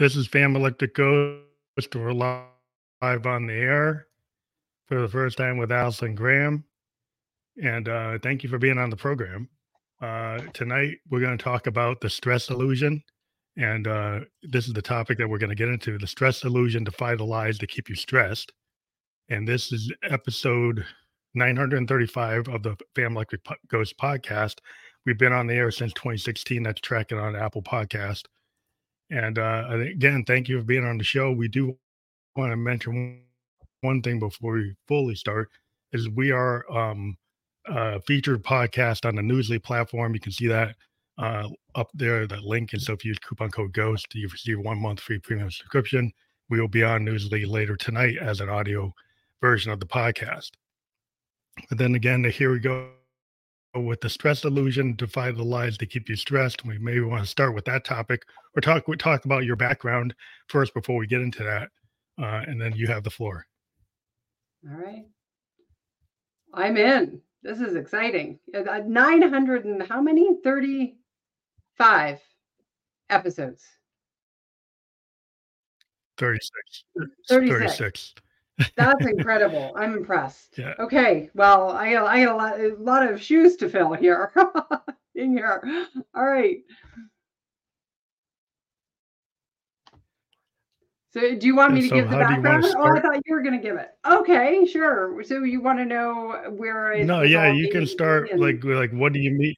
This is Phantom Electric Ghost. We're live on the air for the first time with Allison Graham. And uh, thank you for being on the program. Uh, tonight, we're going to talk about the stress illusion. And uh, this is the topic that we're going to get into the stress illusion, to fight the lies that keep you stressed. And this is episode 935 of the Phantom Electric Ghost podcast. We've been on the air since 2016. That's tracking on Apple Podcast. And uh, again, thank you for being on the show. We do want to mention one thing before we fully start is we are um, a featured podcast on the Newsly platform. You can see that uh, up there, the link. And so if you use coupon code GHOST, you receive one month free premium subscription. We will be on Newsly later tonight as an audio version of the podcast. But then again, here we go with the stress illusion, defy the lies that keep you stressed. We maybe want to start with that topic, or talk we talk about your background first before we get into that, uh, and then you have the floor. All right, I'm in. This is exciting. Nine hundred and how many? Thirty-five episodes. 36. 36. 36. That's incredible. I'm impressed. Yeah. Okay. Well, I got I got a lot, a lot of shoes to fill here in here. All right. So do you want me to so give the background? Oh, I thought you were going to give it. Okay, sure. So you want to know where I No, yeah, you can start and, like like what do you mean?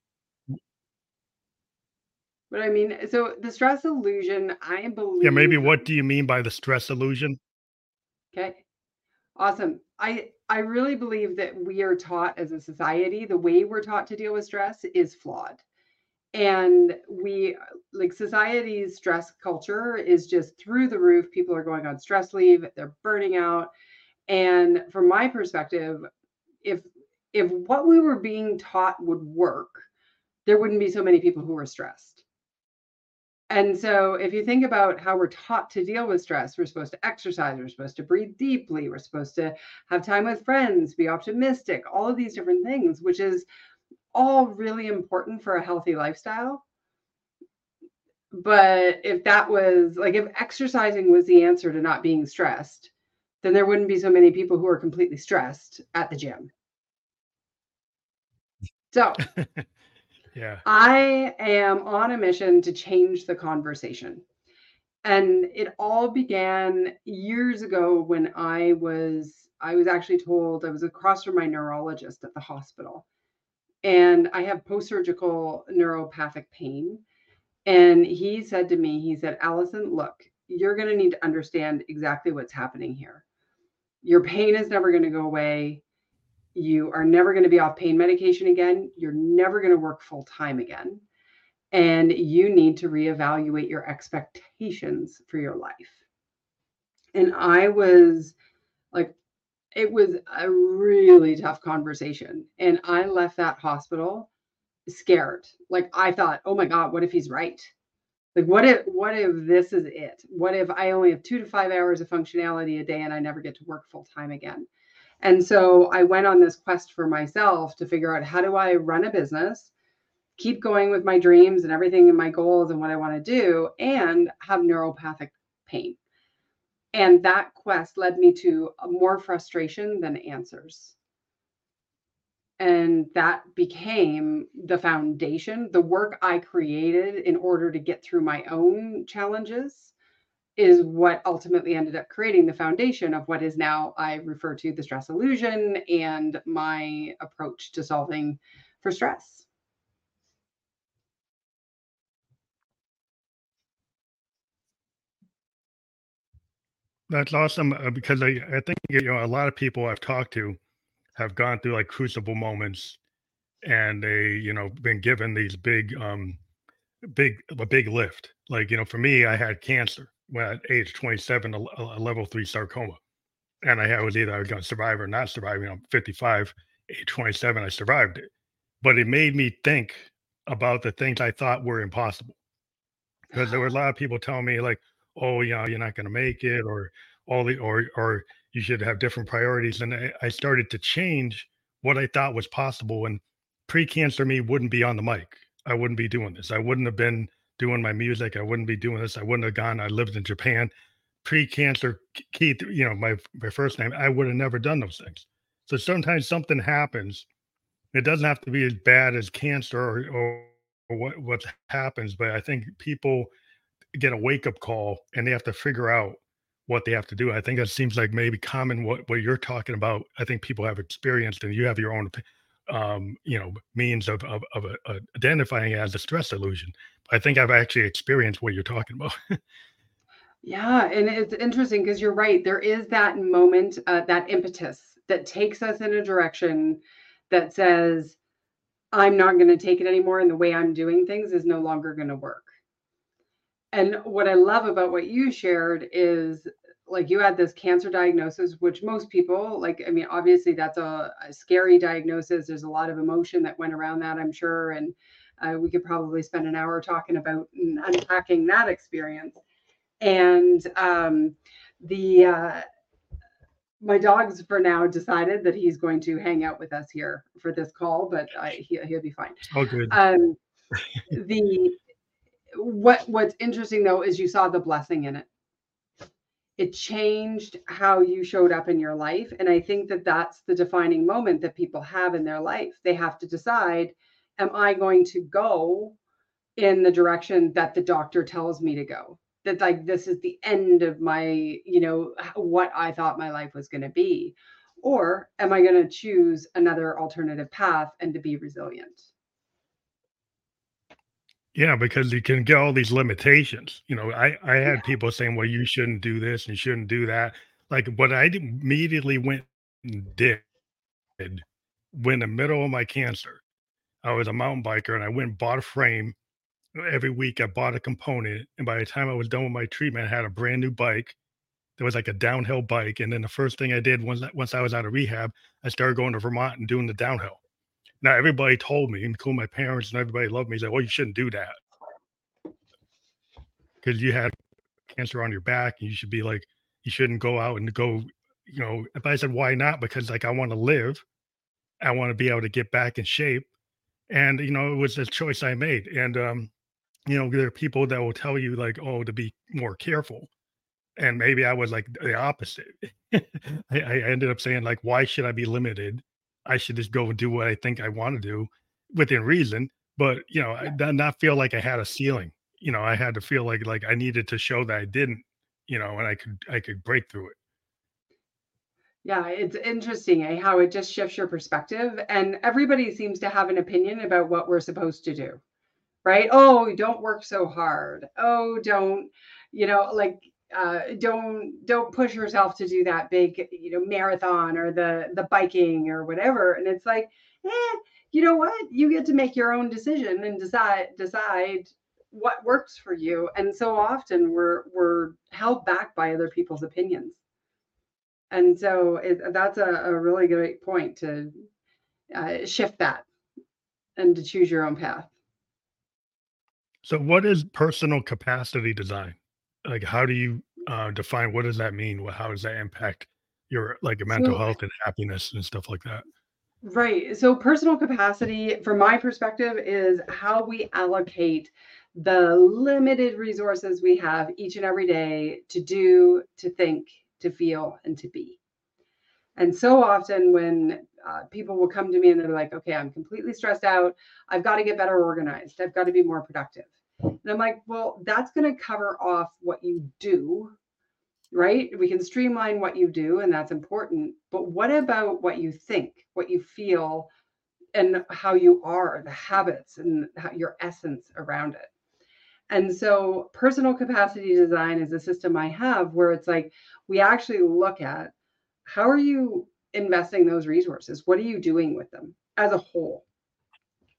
What I mean, so the stress illusion, I believe Yeah, maybe what do you mean by the stress illusion? Okay. Awesome. I I really believe that we are taught as a society the way we're taught to deal with stress is flawed. And we like society's stress culture is just through the roof. People are going on stress leave, they're burning out. And from my perspective, if if what we were being taught would work, there wouldn't be so many people who are stressed. And so, if you think about how we're taught to deal with stress, we're supposed to exercise, we're supposed to breathe deeply, we're supposed to have time with friends, be optimistic, all of these different things, which is all really important for a healthy lifestyle. But if that was like, if exercising was the answer to not being stressed, then there wouldn't be so many people who are completely stressed at the gym. So, Yeah. I am on a mission to change the conversation. And it all began years ago when I was I was actually told I was across from my neurologist at the hospital. And I have post-surgical neuropathic pain. And he said to me, he said, Allison, look, you're going to need to understand exactly what's happening here. Your pain is never going to go away you are never going to be off pain medication again. You're never going to work full time again. And you need to reevaluate your expectations for your life. And I was like, it was a really tough conversation. And I left that hospital scared. Like, I thought, oh my God, what if he's right? Like, what if, what if this is it? What if I only have two to five hours of functionality a day and I never get to work full time again? And so I went on this quest for myself to figure out how do I run a business, keep going with my dreams and everything and my goals and what I want to do, and have neuropathic pain. And that quest led me to more frustration than answers. And that became the foundation, the work I created in order to get through my own challenges is what ultimately ended up creating the foundation of what is now I refer to the stress illusion and my approach to solving for stress. That's awesome uh, because I, I think you know a lot of people I've talked to have gone through like crucible moments and they you know been given these big um big a big lift like you know for me I had cancer when at age 27, a, a level three sarcoma. And I was either I was going to survive or not survive. You know, 55, age 27, I survived it. But it made me think about the things I thought were impossible. Because there were a lot of people telling me, like, oh, you know, you're not going to make it, or all the, or, or you should have different priorities. And I, I started to change what I thought was possible. And pre cancer me wouldn't be on the mic. I wouldn't be doing this. I wouldn't have been doing my music. I wouldn't be doing this. I wouldn't have gone. I lived in Japan pre-cancer Keith, you know, my my first name, I would have never done those things. So sometimes something happens. It doesn't have to be as bad as cancer or, or, what what happens, but I think people get a wake up call and they have to figure out what they have to do. I think that seems like maybe common what what you're talking about. I think people have experienced, and you have your own, um, you know, means of of, of uh, identifying as a stress illusion. I think I've actually experienced what you're talking about. Yeah, and it's interesting because you're right. There is that moment, uh, that impetus that takes us in a direction that says, I'm not going to take it anymore, and the way I'm doing things is no longer going to work. And what I love about what you shared is like you had this cancer diagnosis, which most people, like, I mean, obviously that's a, a scary diagnosis. There's a lot of emotion that went around that, I'm sure. And uh, we could probably spend an hour talking about and unpacking that experience and um, the uh, my dog's for now decided that he's going to hang out with us here for this call, but I, he, will be fine. Oh, good. Um, the what what's interesting though is you saw the blessing in it. It changed how you showed up in your life, and I think that that's the defining moment that people have in their life. They have to decide: Am I going to go in the direction that the doctor tells me to go? that like this is the end of my you know what i thought my life was going to be or am i going to choose another alternative path and to be resilient yeah because you can get all these limitations you know i i had yeah. people saying well you shouldn't do this and you shouldn't do that like what i immediately went and did when in the middle of my cancer i was a mountain biker and i went and bought a frame uh, every week I bought a component, and by the time I was done with my treatment, I had a brand new bike. There was like a downhill bike, and then the first thing I did once once I was out of rehab, I started going to Vermont and doing the downhill. Now everybody told me, including my parents and everybody loved me, said, "Well, you shouldn't do that because you had cancer on your back, and you should be like, you shouldn't go out and go." You know, if I said, "Why not?" Because like I want to live, I want to be able to get back in shape, and you know, it was a choice I made, and um, you know, there are people that will tell you like, oh, to be more careful. And maybe I was like the opposite. I, I ended up saying like, why should I be limited? I should just go and do what I think I want to do within reason. But you know. I did not feel like I had a ceiling. You know, I had to feel like like I needed to show that I didn't, you know, and I could I could break through it. Yeah, it's interesting eh, how it just shifts your perspective. And everybody seems to have an opinion about what we're supposed to do right? Oh, don't work so hard. Oh, don't, you know, like uh, don't don't push yourself to do that big, you know, marathon or the the biking or whatever. And it's like, eh, you know what? You get to make your own decision and decide decide what works for you. And so often we're we're held back by other people's opinions. And so it, that's a, a really great point to uh, shift that and to choose your own path. So, what is personal capacity design? Like, how do you uh, define what does that mean? How does that impact your like your mental so, health and happiness and stuff like that? Right. So, personal capacity, from my perspective, is how we allocate the limited resources we have each and every day to do, to think, to feel, and to be. And so often, when uh, people will come to me and they're like, okay, I'm completely stressed out. I've got to get better organized. I've got to be more productive. And I'm like, well, that's going to cover off what you do, right? We can streamline what you do, and that's important. But what about what you think, what you feel, and how you are, the habits and your essence around it? And so, personal capacity design is a system I have where it's like we actually look at how are you investing those resources? What are you doing with them as a whole?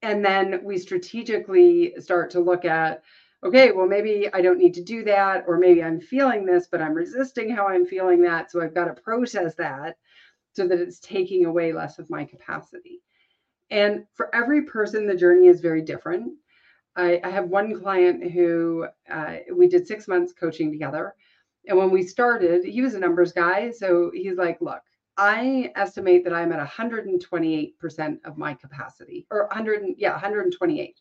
And then we strategically start to look at okay, well, maybe I don't need to do that, or maybe I'm feeling this, but I'm resisting how I'm feeling that. So I've got to process that so that it's taking away less of my capacity. And for every person, the journey is very different. I, I have one client who uh, we did six months coaching together. And when we started, he was a numbers guy. So he's like, look, I estimate that I'm at 128% of my capacity or 100, yeah, 128.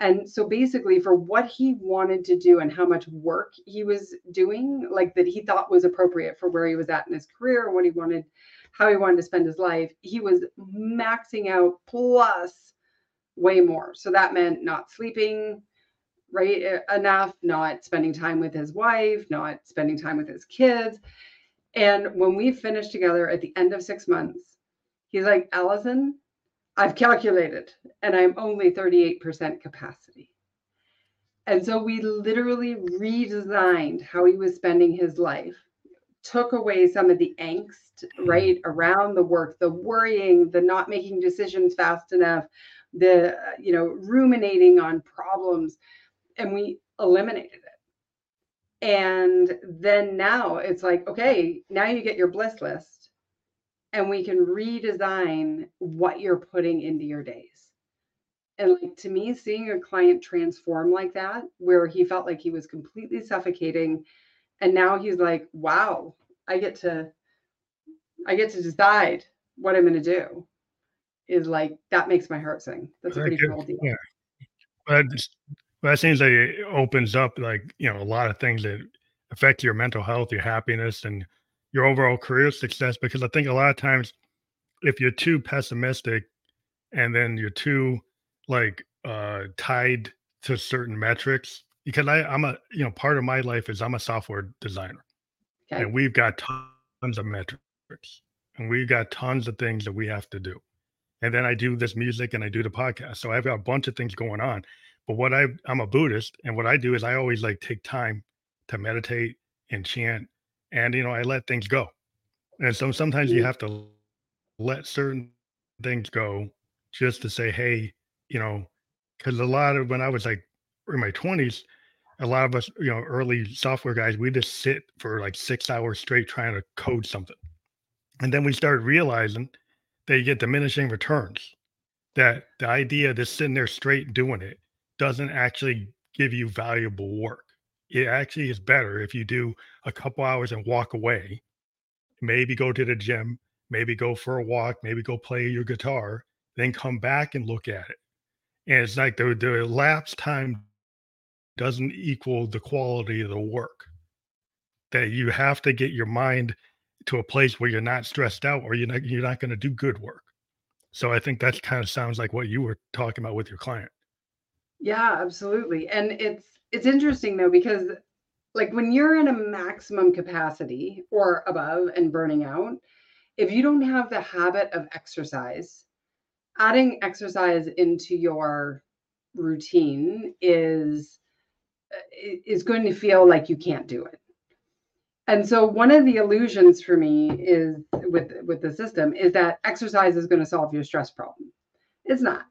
And so basically, for what he wanted to do and how much work he was doing, like that he thought was appropriate for where he was at in his career and what he wanted, how he wanted to spend his life, he was maxing out plus way more. So that meant not sleeping right enough, not spending time with his wife, not spending time with his kids. And when we finished together at the end of six months, he's like, Allison, I've calculated and I'm only 38% capacity. And so we literally redesigned how he was spending his life, took away some of the angst, mm-hmm. right, around the work, the worrying, the not making decisions fast enough, the, you know, ruminating on problems, and we eliminated it. And then now it's like, okay, now you get your bliss list and we can redesign what you're putting into your days. And like to me, seeing a client transform like that, where he felt like he was completely suffocating, and now he's like, wow, I get to I get to decide what I'm gonna do is like that makes my heart sing. That's a pretty cool deal. Yeah. But that seems like it opens up like, you know, a lot of things that affect your mental health, your happiness, and your overall career success because I think a lot of times if you're too pessimistic and then you're too like uh tied to certain metrics because I, I'm a you know part of my life is I'm a software designer okay. and we've got tons of metrics and we've got tons of things that we have to do and then I do this music and I do the podcast so I've got a bunch of things going on but what I I'm a Buddhist and what I do is I always like take time to meditate and chant and you know i let things go and so sometimes you mm. have to let certain things go just to say hey you know because a lot of when i was like in my 20s a lot of us you know early software guys we just sit for like six hours straight trying to code something and then we started realizing that you get diminishing returns that the idea of just sitting there straight doing it doesn't actually give you valuable work it actually is better if you do a couple hours and walk away, maybe go to the gym, maybe go for a walk, maybe go play your guitar, then come back and look at it. And it's like the, the lapse time doesn't equal the quality of the work. That you have to get your mind to a place where you're not stressed out or you're not you're not going to do good work. So I think that kind of sounds like what you were talking about with your client. Yeah, absolutely. And it's it's interesting though because like when you're in a maximum capacity or above and burning out, if you don't have the habit of exercise, adding exercise into your routine is is going to feel like you can't do it. And so one of the illusions for me is with with the system is that exercise is going to solve your stress problem. It's not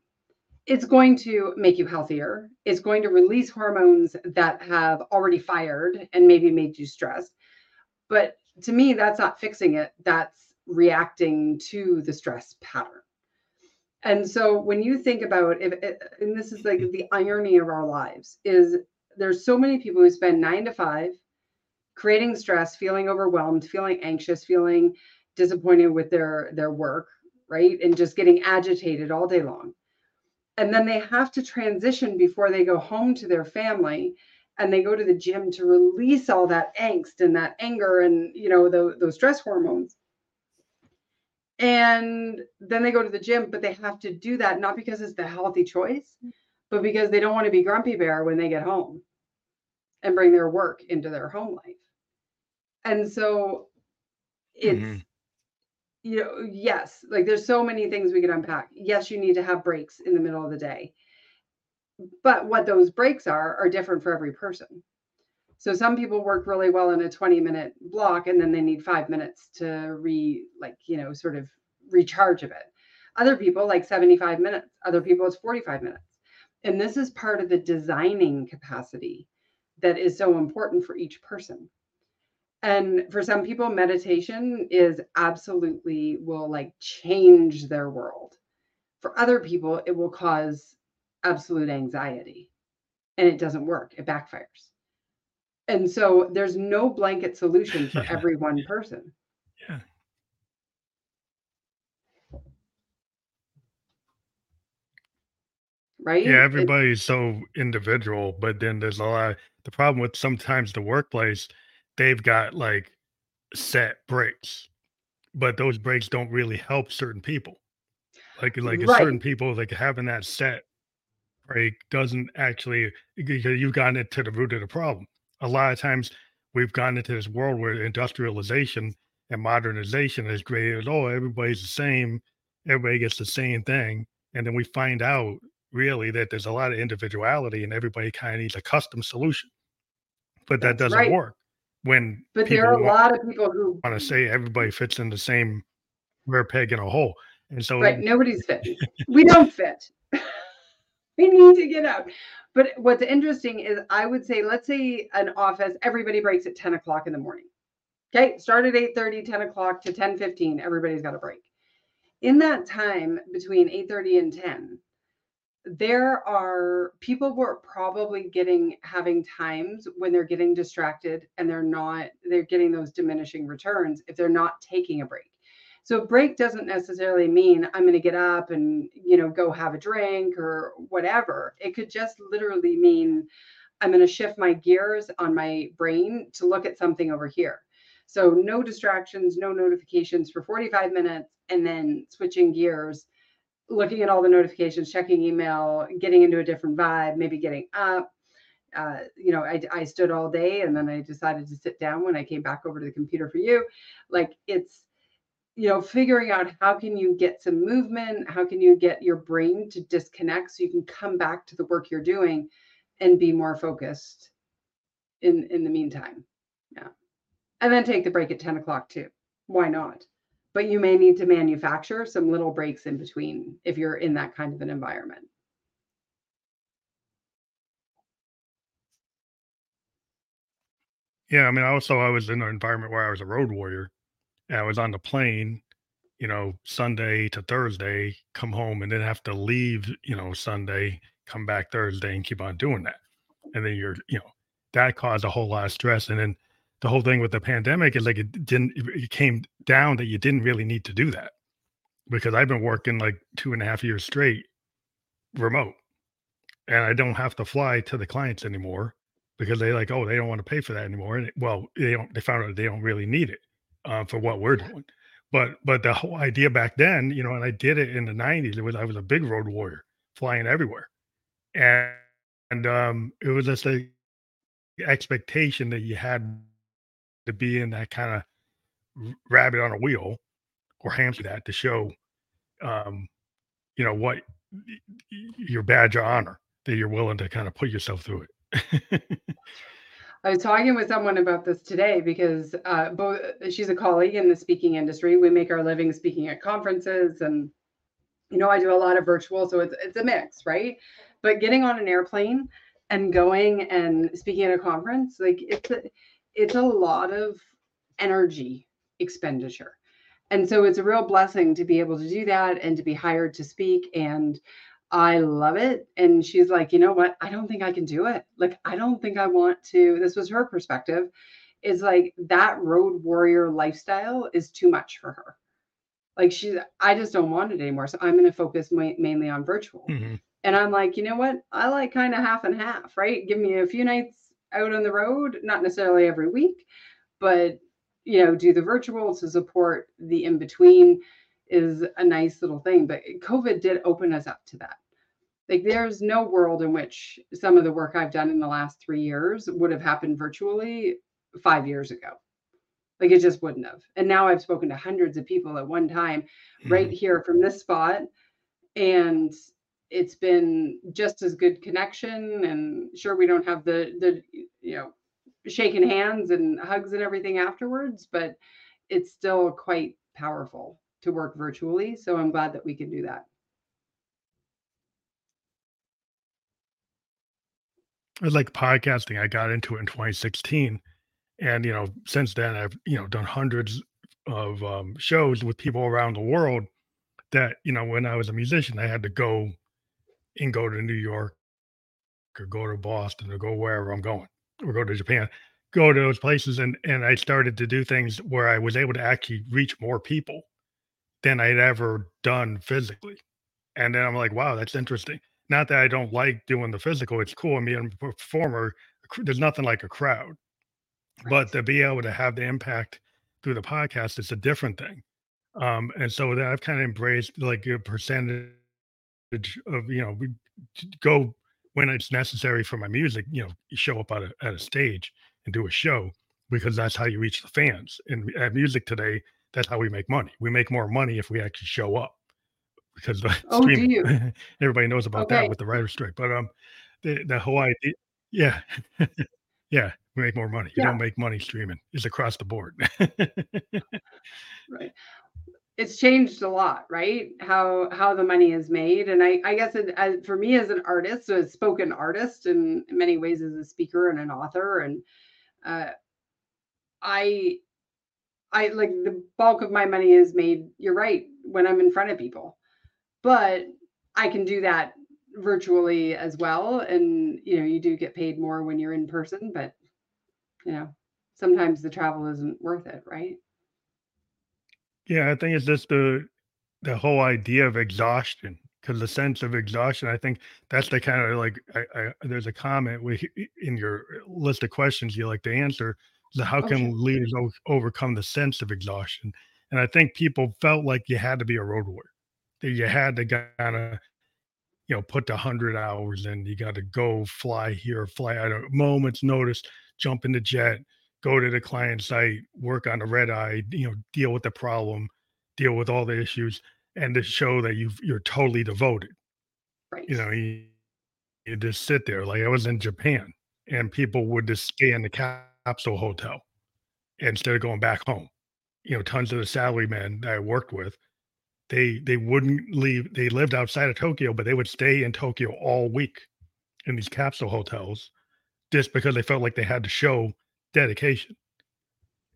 it's going to make you healthier. It's going to release hormones that have already fired and maybe made you stressed. But to me, that's not fixing it. That's reacting to the stress pattern. And so when you think about if eh, and this is like the irony of our lives is there's so many people who spend 9 to 5 creating stress, feeling overwhelmed, feeling anxious, feeling disappointed with their their work, right? And just getting agitated all day long and then they have to transition before they go home to their family and they go to the gym to release all that angst and that anger and you know the, those stress hormones. And then they go to the gym but they have to do that not because it's the healthy choice but because they don't want to be grumpy bear when they get home and bring their work into their home life. And so it's mm-hmm you know, yes, like there's so many things we could unpack. Yes, you need to have breaks in the middle of the day. But what those breaks are are different for every person. So some people work really well in a 20 minute block and then they need 5 minutes to re like, you know, sort of recharge of it. Other people like 75 minutes. Other people it's 45 minutes. And this is part of the designing capacity that is so important for each person and for some people meditation is absolutely will like change their world. For other people it will cause absolute anxiety and it doesn't work. It backfires. And so there's no blanket solution for every one person. Yeah. Right? Yeah, It everybody's so individual, but then there's a lot the problem with sometimes the workplace, they've got like set breaks, but those breaks don't really help certain people. Like like right. certain people like having that set break doesn't actually because you've gotten it to the root of the problem. A lot of times we've gotten into this world where industrialization and modernization has created, oh, everybody's the same, everybody gets the same thing. And then we find out really that there's a lot of individuality and everybody kind of needs a custom solution. But that That's doesn't right. work when But there are a lot of people who want to say everybody fits in the same square peg in a hole. And right, so nobody's fit We don't fit. We need to get out. But what's interesting is I would say, let's say an office, everybody breaks at 10 o'clock in the morning. Okay, start at 8 30, 10 o'clock to 10 15. Everybody's got a break. In that time between 8 30 and 10, there are people who are probably getting having times when they're getting distracted and they're not they're getting those diminishing returns if they're not taking a break. So break doesn't necessarily mean i'm going to get up and you know go have a drink or whatever. It could just literally mean i'm going to shift my gears on my brain to look at something over here. So no distractions no notifications for 45 minutes and then switching gears looking at all the notifications, checking email, getting into a different vibe, maybe getting up. Uh, you know, I, I stood all day and then I decided to sit down when I came back over to the computer for you. Like it's, you know, figuring out how can you get some movement, how can you get your brain to disconnect so you can come back to the work you're doing and be more focused in in the meantime. Yeah. And then take the break at 10 o'clock too. Why not? But you may need to manufacture some little breaks in between if you're in that kind of an environment. yeah, I mean also I was in an environment where I was a road warrior. And I was on the plane, you know, Sunday to Thursday, come home and then have to leave, you know, Sunday, come back Thursday and keep on doing that. And then you're, you know, that caused a whole lot of stress. And then the whole thing with the pandemic is like it didn't it came down that you didn't really need to do that because I've been working like two and a half years straight remote and I don't have to fly to the clients anymore because they like, oh, they don't want to pay for that anymore. And it- well, they don't, they found out they don't really need it uh, for what we're doing. But, but the whole idea back then, you know, and I did it in the nineties, it was, I was a big road warrior flying everywhere. And, and um, it was just a expectation that you had to be in that kind of rabbit on a wheel or hamster that to show, um, you know, what your badge of honor that you're willing to kind of put yourself through it. I was talking with someone about this today because uh, both she's a colleague in the speaking industry. We make our living speaking at conferences, and you know, I do a lot of virtual, so it's it's a mix, right? But getting on an airplane and going and speaking at a conference, like it's a, it's a lot of energy expenditure. And so it's a real blessing to be able to do that and to be hired to speak. And I love it. And she's like, you know what? I don't think I can do it. Like, I don't think I want to. This was her perspective. Is like that road warrior lifestyle is too much for her. Like, she's, I just don't want it anymore. So I'm going to focus ma- mainly on virtual. Mhm. And I'm like, you know what? I like kind of half and half, right? Give me a few nights out on the road, not necessarily every week, but you know, do the virtual to support the in between is a nice little thing. But COVID did open us up to that. Like, there's no world in which some of the work I've done in the last three years would have happened virtually five years ago. Like, it just wouldn't have. And now I've spoken to hundreds of people at one time right Mhm. here from this spot. And it's been just as good connection. And sure, we don't have the, the, you know, shaking hands and hugs and everything afterwards, but it's still quite powerful to work virtually. So I'm glad that we can do that. Was like podcasting. I got into it in 2016. And, you know, since then I've, you know, done hundreds of um, shows with people around the world that, you know, when I was a musician, I had to go and go to New York or go to Boston or go wherever I'm going or go to Japan, go to those places. And, and I started to do things where I was able to actually reach more people than I'd ever done physically. And then I'm like, wow, that's interesting. not that I don't like doing the physical. It's cool. I mean, I'm a performer. There's nothing like a crowd, right. but to be able to have the impact through the podcast, it's a different thing. Um, and so that I've kind of embraced like a percentage of, you know, we go when it's necessary for my music, you know, you show up at a, at a stage and do a show because that's how you reach the fans. And at music today, that's how we make money. We make more money if we actually show up because the oh, streaming, everybody knows about okay. that with the writer's strike. But um, the the whole idea, yeah, yeah, we make more money. You yeah. don't make money streaming. It's across the board. right. It's changed a lot, right? How how the money is made, and I I guess it, as, for me as an artist, a spoken artist, in many ways as a speaker and an author, and uh, I I like the bulk of my money is made. You're right when I'm in front of people but I can do that virtually as well. And, you know, you do get paid more when you're in person, but, you know, sometimes the travel isn't worth it, right? Yeah, I think it's just the the whole idea of exhaustion because the sense of exhaustion i think that's the kind of like I, I, there's a comment we, in your uh, list of questions you like to answer so how oh, can okay. leaders o- overcome the sense of exhaustion and i think people felt like you had to be a road warrior that you had to kind of you know put the 100 hours in you got to go fly here fly at a moment's notice jump in the jet go to the client site work on the red eye you know deal with the problem deal with all the issues and to show that you you're totally devoted. Right. you know you, you just sit there like i was in japan and people would just stay in the capsule hotel instead of going back home. You know tons of the salarymen that i worked with they they wouldn't leave they lived outside of tokyo but they would stay in tokyo all week in these capsule hotels just because they felt like they had to show dedication.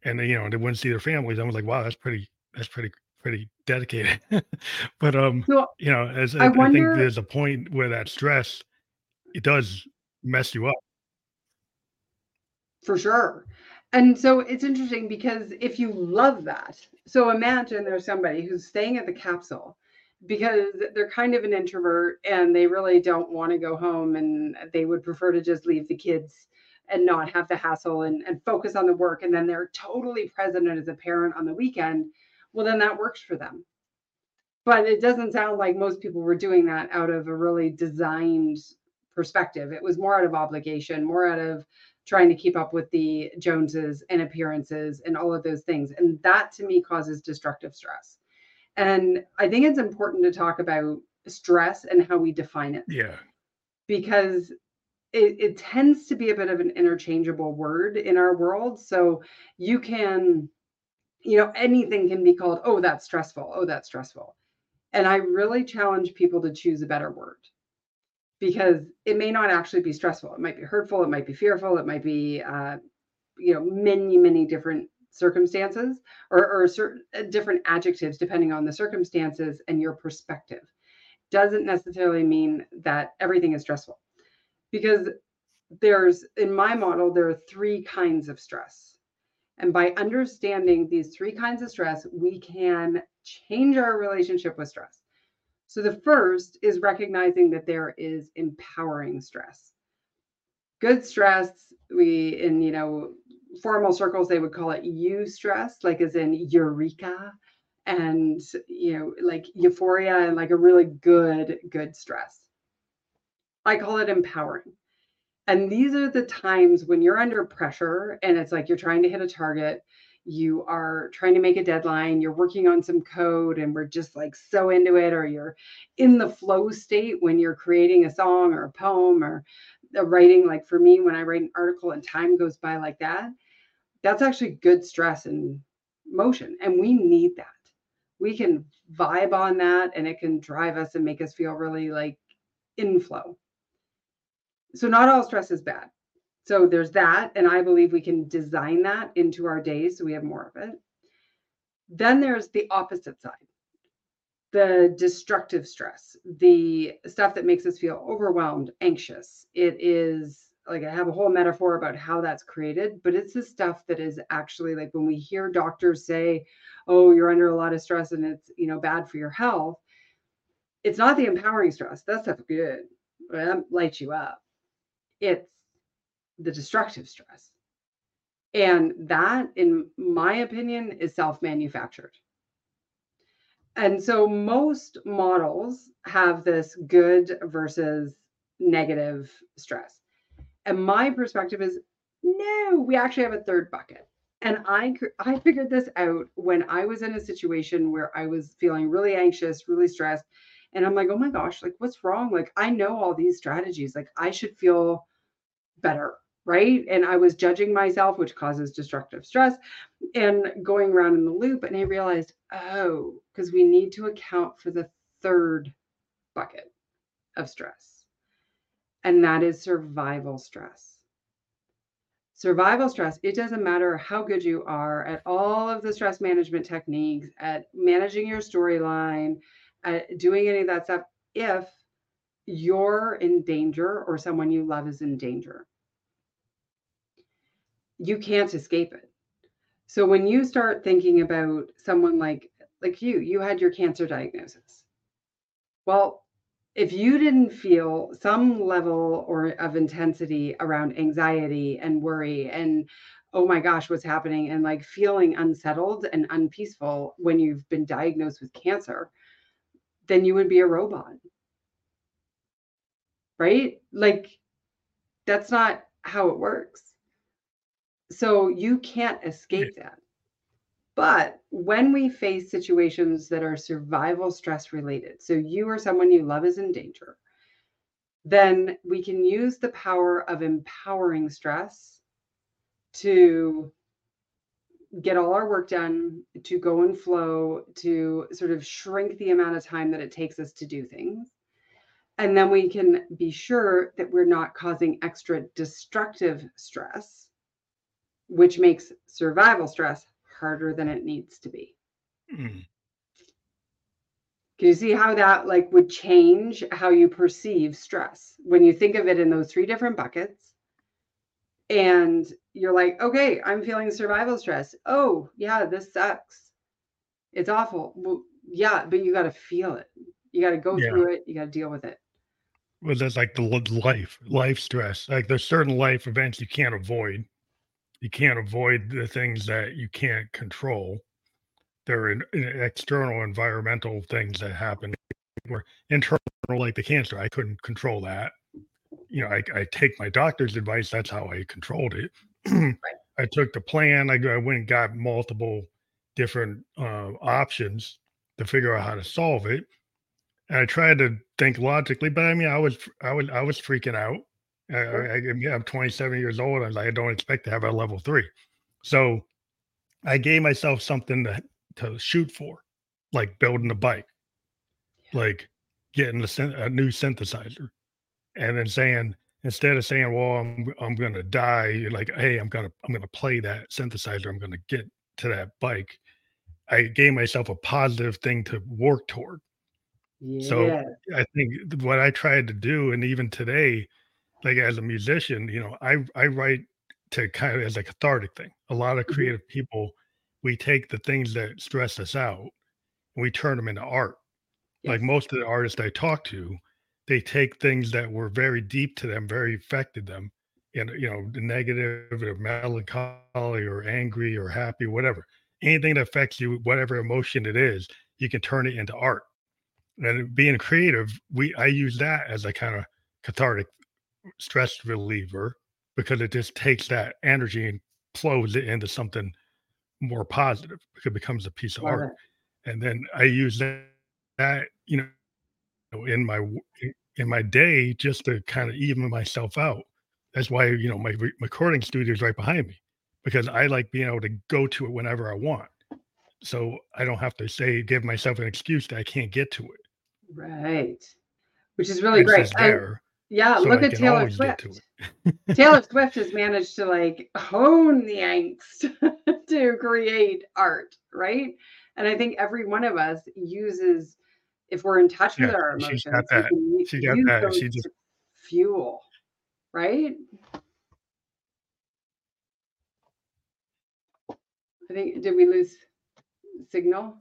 And they, you know they wouldn't see their families. I was like wow that's pretty that's pretty pretty dedicated. But um so, you know as I, I, wonder, I think there's a point where that stress it does mess you up. For sure. And so it's interesting because if you love that, so imagine there's somebody who's staying at the capsule because they're kind of an introvert and they really don't want to go home and they would prefer to just leave the kids and not have the hassle and, and focus on the work. And then they're totally present as a parent on the weekend. Well, then that works for them. But it doesn't sound like most people were doing that out of a really designed perspective. It was more out of obligation, more out of trying to keep up with the Joneses and appearances and all of those things. And that to me causes destructive stress. And I think it's important to talk about stress and how we define it. Yeah. Because it, it tends to be a bit of an interchangeable word in our world. So you can, you know, anything can be called, oh, that's stressful. Oh, that's stressful. And I really challenge people to choose a better word because it may not actually be stressful. It might be hurtful. It might be fearful. It might be, uh, you know, many, many different circumstances or, or certain uh, different adjectives depending on the circumstances and your perspective. Doesn't necessarily mean that everything is stressful because there's, in my model, there are three kinds of stress. And by understanding these three kinds of stress, we can change our relationship with stress. So the first is recognizing that there is empowering stress. Good stress, we in you know formal circles they would call it eustress, like as in eureka, and you know like euphoria and like a really good good stress. I call it empowering. And these are the times when you're under pressure and it's like you're trying to hit a target you are trying to make a deadline, you're working on some code, and we're just like so into it, or you're in the flow state when you're creating a song or a poem or writing. Like for me, when I write an article and time goes by like that, that's actually good stress and motion. And we need that. We can vibe on that and it can drive us and make us feel really like in flow. So, not all stress is bad. So there's that. And I believe we can design that into our days so we have more of it. Then there's the opposite side the destructive stress, the stuff that makes us feel overwhelmed, anxious. It is like I have a whole metaphor about how that's created, but it's the stuff that is actually like when we hear doctors say, "Oh, you're under a lot of stress and it's, you know, bad for your health." It's not the empowering stress. That stuff's good. that lights you up. It's the destructive stress. And that, in my opinion, is self manufactured. And so most models have this good versus negative stress. And my perspective is no, we actually have a third bucket. And I I figured this out when I was in a situation where I was feeling really anxious, really stressed, and I'm like, "Oh my gosh, like what's wrong? Like I know all these strategies. Like I should feel better." Right? And I was judging myself, which causes destructive stress and going around in the loop and I realized, "Oh, because we need to account for the third bucket of stress. And that is survival stress survival stress, it doesn't matter how good you are at all of the stress management techniques, at managing your storyline, at doing any of that stuff, if you're in danger or someone you love is in danger. You can't escape it. So when you start thinking about someone like like you, you had your cancer diagnosis. Well, if you didn't feel some level or of intensity around anxiety and worry and oh my gosh what's happening and like feeling unsettled and unpeaceful when you've been diagnosed with cancer then you would be a robot right like that's not how it works so you can't escape that but when we face situations that are survival stress related, so you or someone you love is in danger, then we can use the power of empowering stress to get all our work done, to go and flow, to sort of shrink the amount of time that it takes us to do things. And then we can be sure that we're not causing extra destructive stress, which makes survival stress harder than it needs to be. Mm. Can you see how that like would change how you perceive stress when you think of it in those three different buckets? And you're like, okay, I'm feeling survival stress. Oh, yeah, this sucks. It's awful. Well, yeah, but you got to feel it. You got to go yeah. through it. You got to deal with it. Well, that's like the life, life stress. Like there's certain life events you can't avoid you can't avoid the things that you can't control. There are external environmental things that happen where internal, like the cancer, I couldn't control that. You know, I, I take my doctor's advice. That's how I controlled it. I took the plan. I, I went and got multiple different uh, options to figure out how to solve it. And I tried to think logically, but I mean, I was, I was, I was freaking out. I, I, I'm 27 years old. I was like, I don't expect to have a level three. So I gave myself something to, to shoot for, like building a bike, like getting a, a new synthesizer, and then saying, instead of saying, well, I'm, I'm going to die, you're like, hey, I'm going to, I'm going to play that synthesizer. I'm going to get to that bike. I gave myself a positive thing to work toward. Yeah. So I think what I tried to do, and even today, like as a musician, you know, I I write to kind of as a cathartic thing. A lot of mm-hmm. creative people, we take the things that stress us out and we turn them into art. Yes. Like most of the artists I talk to, they take things that were very deep to them, very affected them, and you know, the negative or melancholy or angry or happy, whatever. Anything that affects you, whatever emotion it is, you can turn it into art. And being creative, we I use that as a kind of cathartic stress reliever because it just takes that energy and flows it into something more positive because it becomes a piece of art. And then I use that, that, you know, in my in my day just to kind of even myself out. That's why you know my recording studio is right behind me because I like being able to go to it whenever I want. So I don't have to say give myself an excuse that I can't get to it. Right. Which is really it's great. There. Yeah, so look I at Taylor Swift. Taylor Swift has managed to like hone the angst to create art, right? And I think every one of us uses, if we're in touch yeah, with our emotions, got that. she got that. She just fuel, right? I think did we lose signal?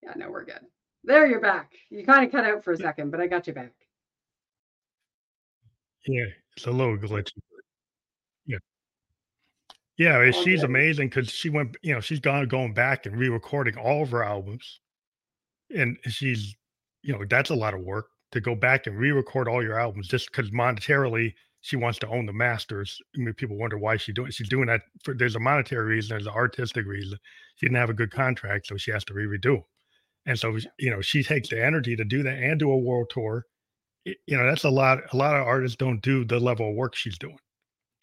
Yeah, no, we're good. There, you're back. You kind of cut out for a second, but I got you back. Yeah, it's a little glitchy. Yeah. Yeah, All oh, she's good. amazing because she went you know, she's gone going back and re-recording all of her albums, and she's you know, that's a lot of work to go back and re-record all your albums just because monetarily she wants to own the masters. I mean, people wonder why she doing she's doing that for there's a monetary reason, there's an artistic reason. She didn't have a good contract, so she has to re-redo 'em. And so, you know, she takes the energy to do that and do a world tour. You know, that's a lot a lot of artists don't do the level of work she's doing.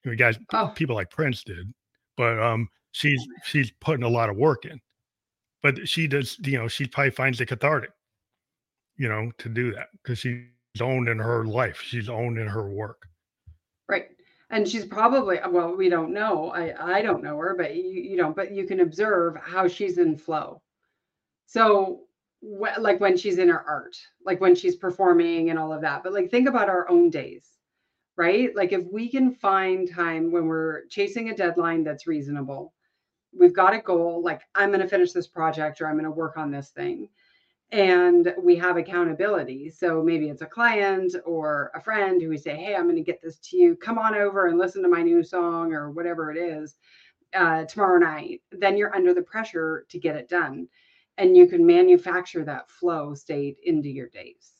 You guys Oh. people like Prince did, but, um, she's she's putting a lot of work in. But she does you know, she probably finds it cathartic you know, to do that because she's owned in her life, she's owned in her work. Right. And she's probably uh, well, we don't know. I I don't know her, but you you know, but you can observe how she's in flow. So, wh like when she's in her art, like when she's performing and all of that. But like think about our own days, right? Like if we can find time when we're chasing a deadline that's reasonable, we've got a goal, like I'm going to finish this project or I'm going to work on this thing. And we have accountability. So maybe it's a client or a friend who we say, Hey, I'm going to get this to you. Come on over and listen to my new song or whatever it is uh, tomorrow night. Then you're under the pressure to get it done. And you can manufacture that flow state into your days.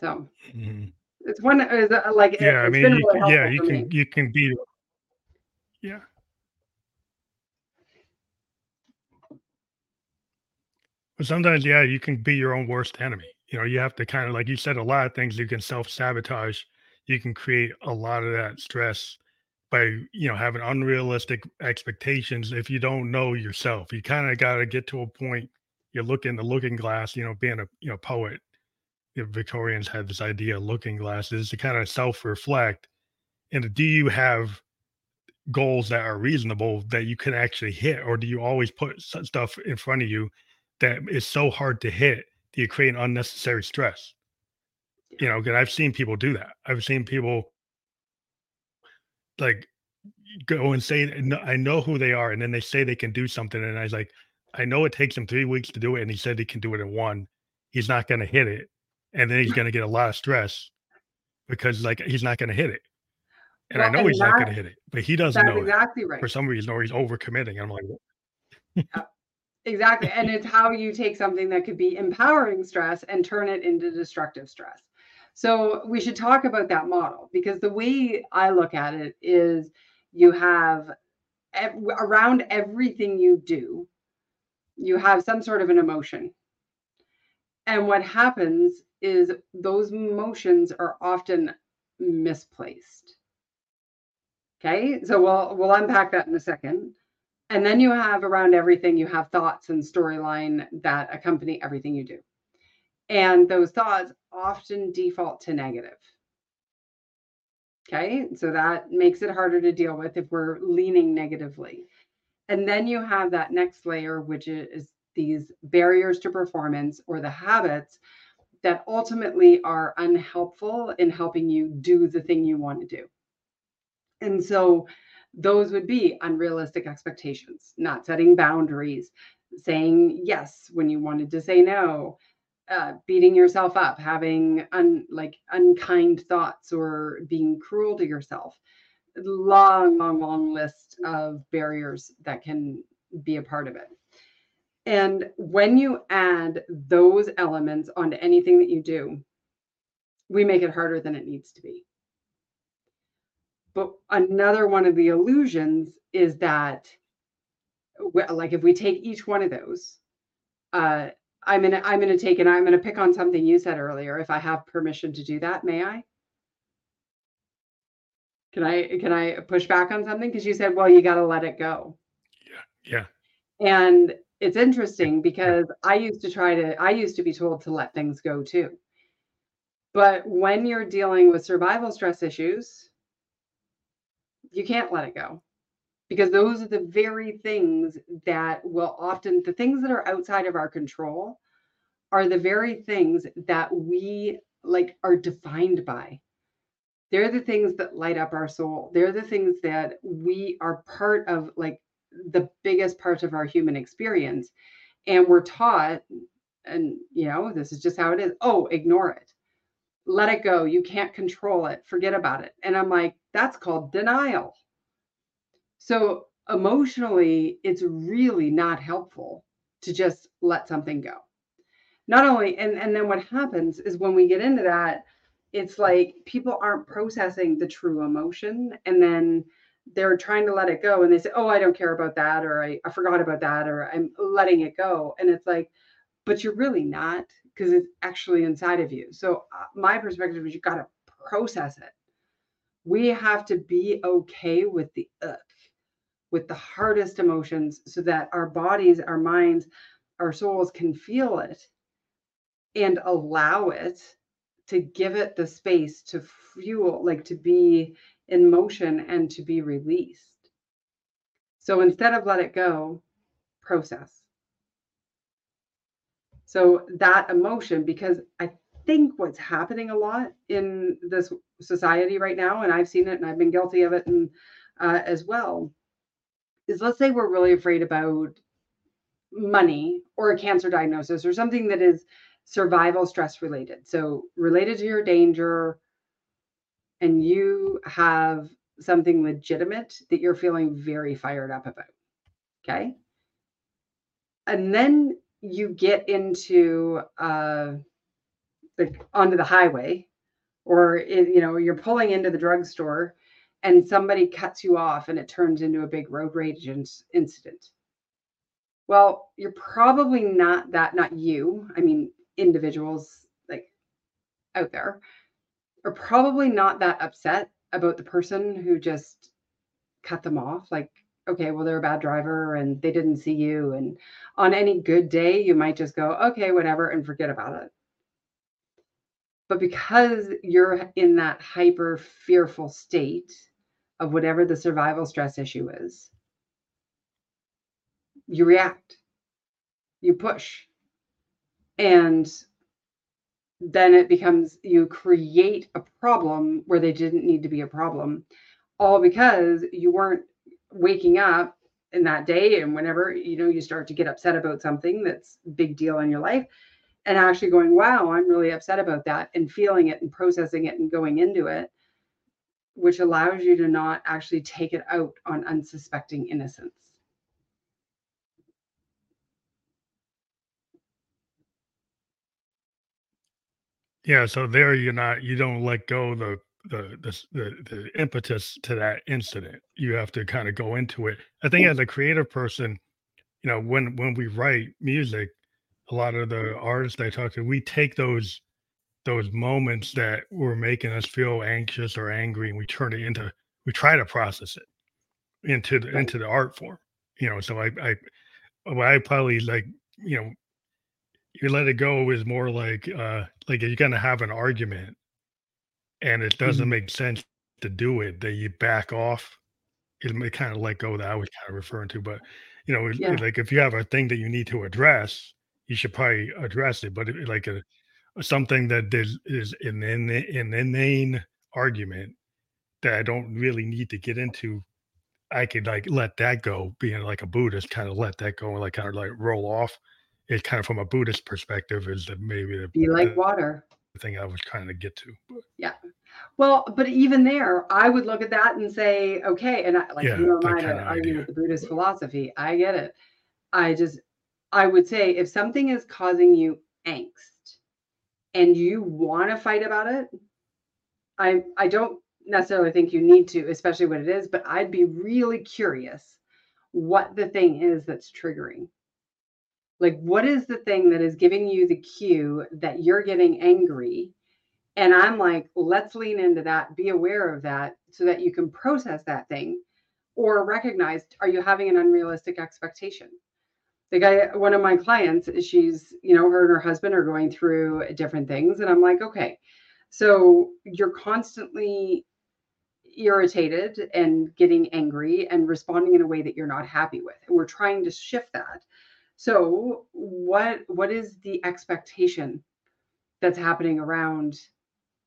So Mhm. it's one is uh, like Yeah, I mean, you really yeah, you for me. can you can be Yeah. But sometimes, yeah, you can be your own worst enemy. You know, you have to kinda like you said, a lot of things you can self-sabotage. You can create a lot of that stress by, you know, having unrealistic expectations if you don't know yourself. You kinda gotta get to a point, you look in the looking glass, you know, being a, you know, poet, the Victorians had this idea of looking glasses to kinda self-reflect, and do you have goals that are reasonable that you can actually hit, or do you always put stuff in front of you that is so hard to hit, do you create unnecessary stress? You know, 'cause I've seen people do that. I've seen people like, go and say, "Kn I know who they are," and then they say they can do something, and I was like, "I know it takes him 3 weeks to do it, and he said he can do it in 1. He's not gonna hit it, and then he's gonna get a lot of stress because, like, he's not gonna hit it." And I know and he's not gonna hit it, but he doesn't know exactly right. for some reason, or he's overcommitting. I'm like? Yeah. Exactly, and it's how you take something that could be empowering stress and turn it into destructive stress. So we should talk about that model because the way I look at it is you have around everything you do, you have some sort of an emotion. And what happens is those emotions are often misplaced. Okay, so we'll we'll unpack that in a second. And then you have around everything, you have thoughts and storyline that accompany everything you do. And those thoughts often default to negative. Okay. So that makes it harder to deal with if we're leaning negatively. And then you have that next layer, which is these barriers to performance or the habits that ultimately are unhelpful in helping you do the thing you want to do. And so those would be unrealistic expectations, not setting boundaries, saying yes when you wanted to say no, uh, beating yourself up, having un, like unkind thoughts or being cruel to yourself. Long, long, long list of barriers that can be a part of it. And when you add those elements onto anything that you do, we make it harder than it needs to be. But another one of the illusions is that, like, if we take each one of those, uh, I'm gonna I'm gonna take and I'm gonna pick on something you said earlier. If I have permission to do that, may I? Can I can I push back on something? Because you said, well, you got to let it go. Yeah. Yeah. And it's interesting because I used to try to I used to be told to let things go too. But when you're dealing with survival stress issues, you can't let it go because those are the very things that will often the things that are outside of our control are the very things that we like are defined by. They're the things that light up our soul. They're the things that we are part of like the biggest part of our human experience and we're taught and you know, this is just how it is. Oh, ignore it. Let it go. You can't control it. Forget about it. And I'm like, that's called denial. So emotionally, it's really not helpful to just let something go. Not only, and, and then what happens is when we get into that, it's like people aren't processing the true emotion. And then they're trying to let it go and they say, Oh, I don't care about that, or I, I forgot about that, or I'm letting it go. And it's like, but you're really not because it's actually inside of you. So, uh, my perspective is you got to process it. We have to be okay with the ugh, with the hardest emotions so that our bodies, our minds, our souls can feel it and allow it to give it the space to fuel, like to be in motion and to be released. So instead of let it go, process. So that emotion, because I think what's happening a lot in this society right now, and I've seen it and I've been guilty of it and uh, as well, is let's say we're really afraid about money or a cancer diagnosis or something that is survival stress related. So related to your danger, and you have something legitimate that you're feeling very fired up about. Okay. And then you get into uh like onto the highway or you know you're pulling into the drugstore and somebody cuts you off and it turns into a big road rage incident well you're probably not that not you i mean individuals like out there are probably not that upset about the person who just cut them off. Like, okay, well, they're a bad driver and they didn't see you. And on any good day, you might just go, okay, whatever, and forget about it. But because you're in that hyper fearful state of whatever the survival stress issue is, you react, you push. And then it becomes you create a problem where they didn't need to be a problem all because you weren't waking up in that day and whenever you know you start to get upset about something that's big deal in your life and actually going wow i'm really upset about that and feeling it and processing it and going into it which allows you to not actually take it out on unsuspecting innocence Yeah, so there you're not you don't let go the the the the, the impetus to that incident. You have to kind of go into it. I think as a creative person, you know, when when we write music, a lot of the artists I talk to, we take those those moments that were making us feel anxious or angry, and we turn it into we try to process it into the into the art form. You know, so I I I probably like you know you let it go is more like uh like you're gonna have an argument and it doesn't mm-hmm. make sense to do it that you back off it may kind of let go that i was kind of referring to but you know yeah. like if you have a thing that you need to address you should probably address it but it, like a something that is, is an, an, an inane argument that i don't really need to get into i could like let that go being like a buddhist kind of let that go and like kind of like roll off it kind of from a Buddhist perspective is that maybe the be like water thing I was trying to get to. But. Yeah. Well, but even there, I would look at that and say, okay, and I like yeah, you know, I argue with the Buddhist philosophy. I get it. I just I would say if something is causing you angst and you want to fight about it, I I don't necessarily think you need to, especially what it is, but I'd be really curious what the thing is that's triggering like, what is the thing that is giving you the cue that you're getting angry? And I'm like, let's lean into that, be aware of that so that you can process that thing or recognize are you having an unrealistic expectation? The guy, one of my clients, she's, you know, her and her husband are going through different things. And I'm like, okay, so you're constantly irritated and getting angry and responding in a way that you're not happy with. And we're trying to shift that so what what is the expectation that's happening around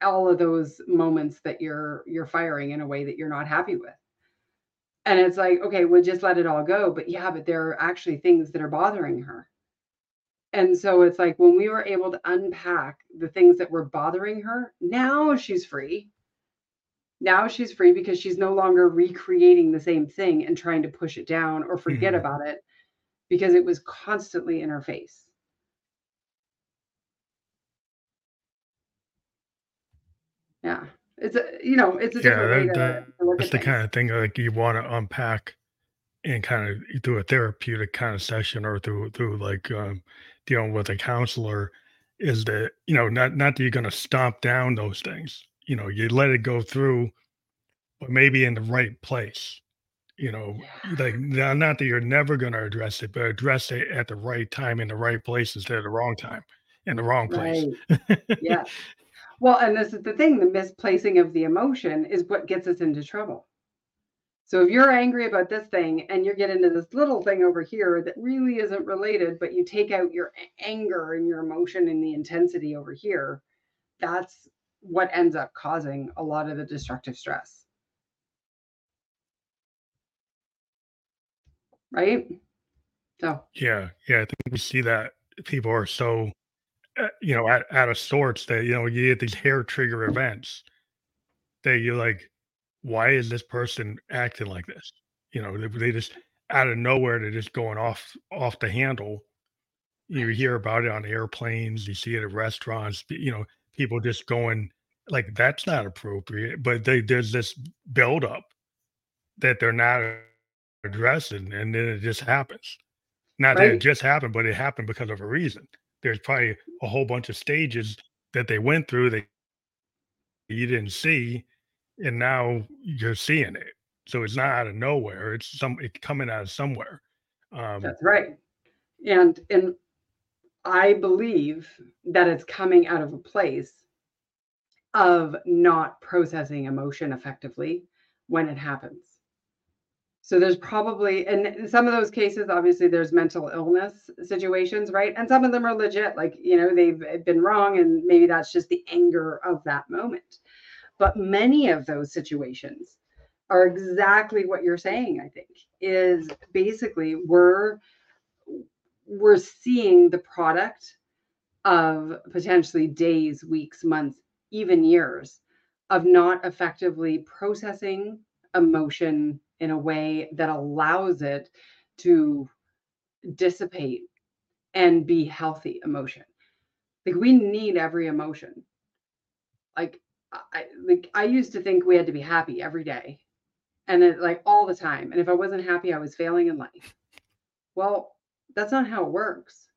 all of those moments that you're you're firing in a way that you're not happy with? And it's like, okay, we'll just let it all go. But yeah, but there are actually things that are bothering her. And so it's like when we were able to unpack the things that were bothering her, now she's free. Now she's free because she's no longer recreating the same thing and trying to push it down or forget Mhm. about it because it was constantly in her face. Yeah. It's a, you know, it's a Yeah, that, to, that to that's at the things. kind of thing like you want to unpack and kind of through a therapeutic kind of session or through through like um, dealing with a counselor is that you know not not that you're going to stomp down those things you know you let it go through but maybe in the right place you know like not not that you're never going to address it but address it at the right time in the right place instead of the wrong time in the wrong place Right. Yeah. Well, and this is the thing, the misplacing of the emotion is what gets us into trouble. So if you're angry about this thing and you get into this little thing over here that really isn't related, but you take out your anger and your emotion and the intensity over here, that's what ends up causing a lot of the destructive stress, right? So, yeah yeah i think we see that people are so Uh, you know out, out of sorts that you know you get these hair trigger events that you're like why is this person acting like this? You know they, they just out of nowhere they're just going off off the handle. You hear about it on airplanes you see it at restaurants you know people just going like that's not appropriate but they, there's this buildup that they're not addressing and then it just happens. Not that it just happened but it happened because of a reason there's probably a whole bunch of stages that they went through that you didn't see and now you're seeing it. So it's not out of nowhere. It's some it's coming out of somewhere. Um, that's right. And and I believe that it's coming out of a place of not processing emotion effectively when it happens. So there's probably and in some of those cases, obviously there's mental illness situations, right? And some of them are legit, like, you know, they've been wrong and maybe that's just the anger of that moment. But many of those situations are exactly what you're saying, I think, is basically we're we're seeing the product of potentially days, weeks, months, even years of not effectively processing emotion in a way that allows it to dissipate and be healthy emotion. Like we need every emotion. Like I like I used to think we had to be happy every day and it like all the time. And if I wasn't happy, I was failing in life. Well, that's not how it works.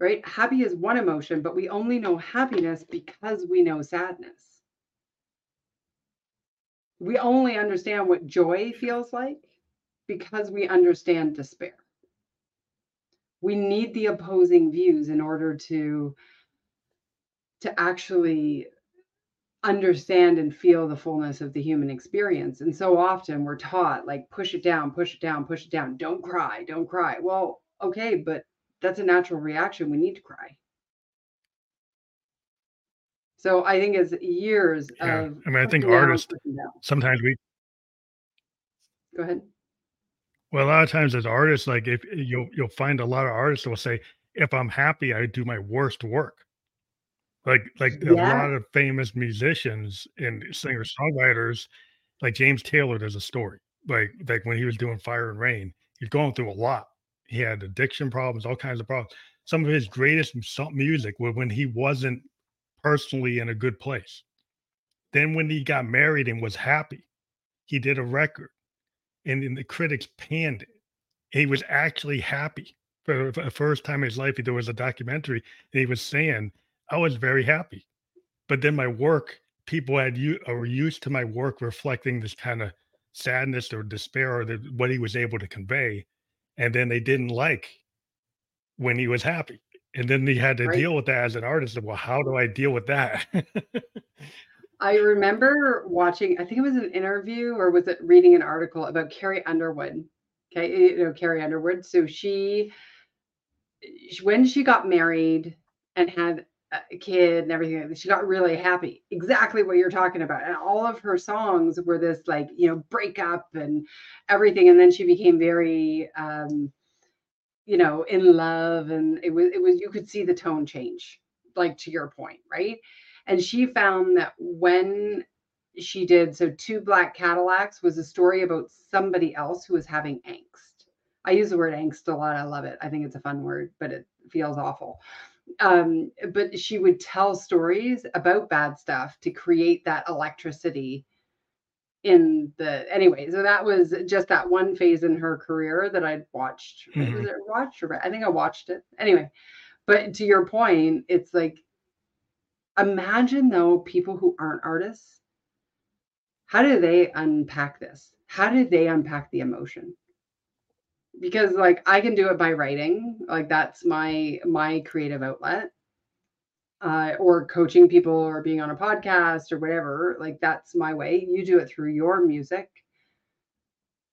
Right? Happy is one emotion, but we only know happiness because we know sadness. We only understand what joy feels like because we understand despair. We need the opposing views in order to to actually understand and feel the fullness of the human experience. And so often we're taught like push it down, push it down, push it down. Don't cry, don't cry. Well, okay, but that's a natural reaction. We need to cry. So I think it's years yeah. of I mean, I think artists sometimes we Go ahead. well a lot of times as artists, like if eh, you'll you'll find a lot of artists will say, if I'm happy, I do my worst work. Like like a lot of famous musicians and singer songwriters, like James Taylor, there's a story. Like like when he was doing Fire and Rain, he's going through a lot. He had addiction problems, all kinds of problems. Some of his greatest music was when he wasn't personally in a good place. Then when he got married and was happy, he did a record, and then the critics panned it. He was actually happy for the first time in his life. There was a documentary, and he was saying, "I was very happy." But then my work, people had you are used to my work reflecting this kind of sadness or despair or the, what he was able to convey, and then they didn't like when he was happy. And then he had to right. deal with that as an artist. Well, how do I deal with that? I remember watching, I think it was an interview or was it reading an article about Carrie Underwood. Okay, you know, Carrie Underwood. So she, when she got married and had a kid and everything, she got really happy. Exactly what you're talking about. And all of her songs were this like, you know, breakup and everything. And then she became very um you know, in love and it was it was you could see the tone change, like to your point, right? And she found that when she did so two black Cadillacs was a story about somebody else who was having angst. I use the word angst a lot. I love it. I think it's a fun word, but it feels awful. Um, but she would tell stories about bad stuff to create that electricity in the anyway. So that was just that one phase in her career that I'd watched. Mhm. Was it watched or I think I watched it anyway. But to your point, it's like imagine though people who aren't artists, how do they unpack this? How do they unpack the emotion? Because like I can do it by writing, like that's my my creative outlet. Uh, or coaching people or being on a podcast or whatever, like that's my way. You do it through your music,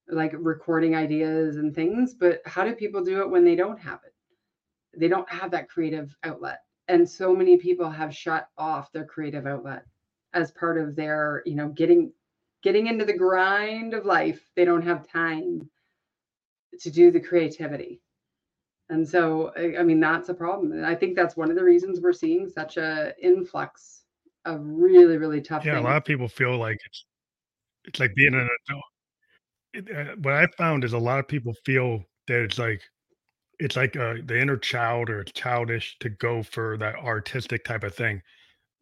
like recording ideas and things. But how do people do it when they don't have it? They don't have that creative outlet. And so many people have shut off their creative outlet as part of their, you know, getting getting into the grind of life. They don't have time to do the creativity. And so, I I mean, that's a problem. And I think that's one of the reasons we're seeing such a influx of really, really tough Yeah, a lot of people feel like it's it's like being an adult. It, uh, what I found is a lot of people feel that it's like it's like uh, the inner child or childish to go for that artistic type of thing,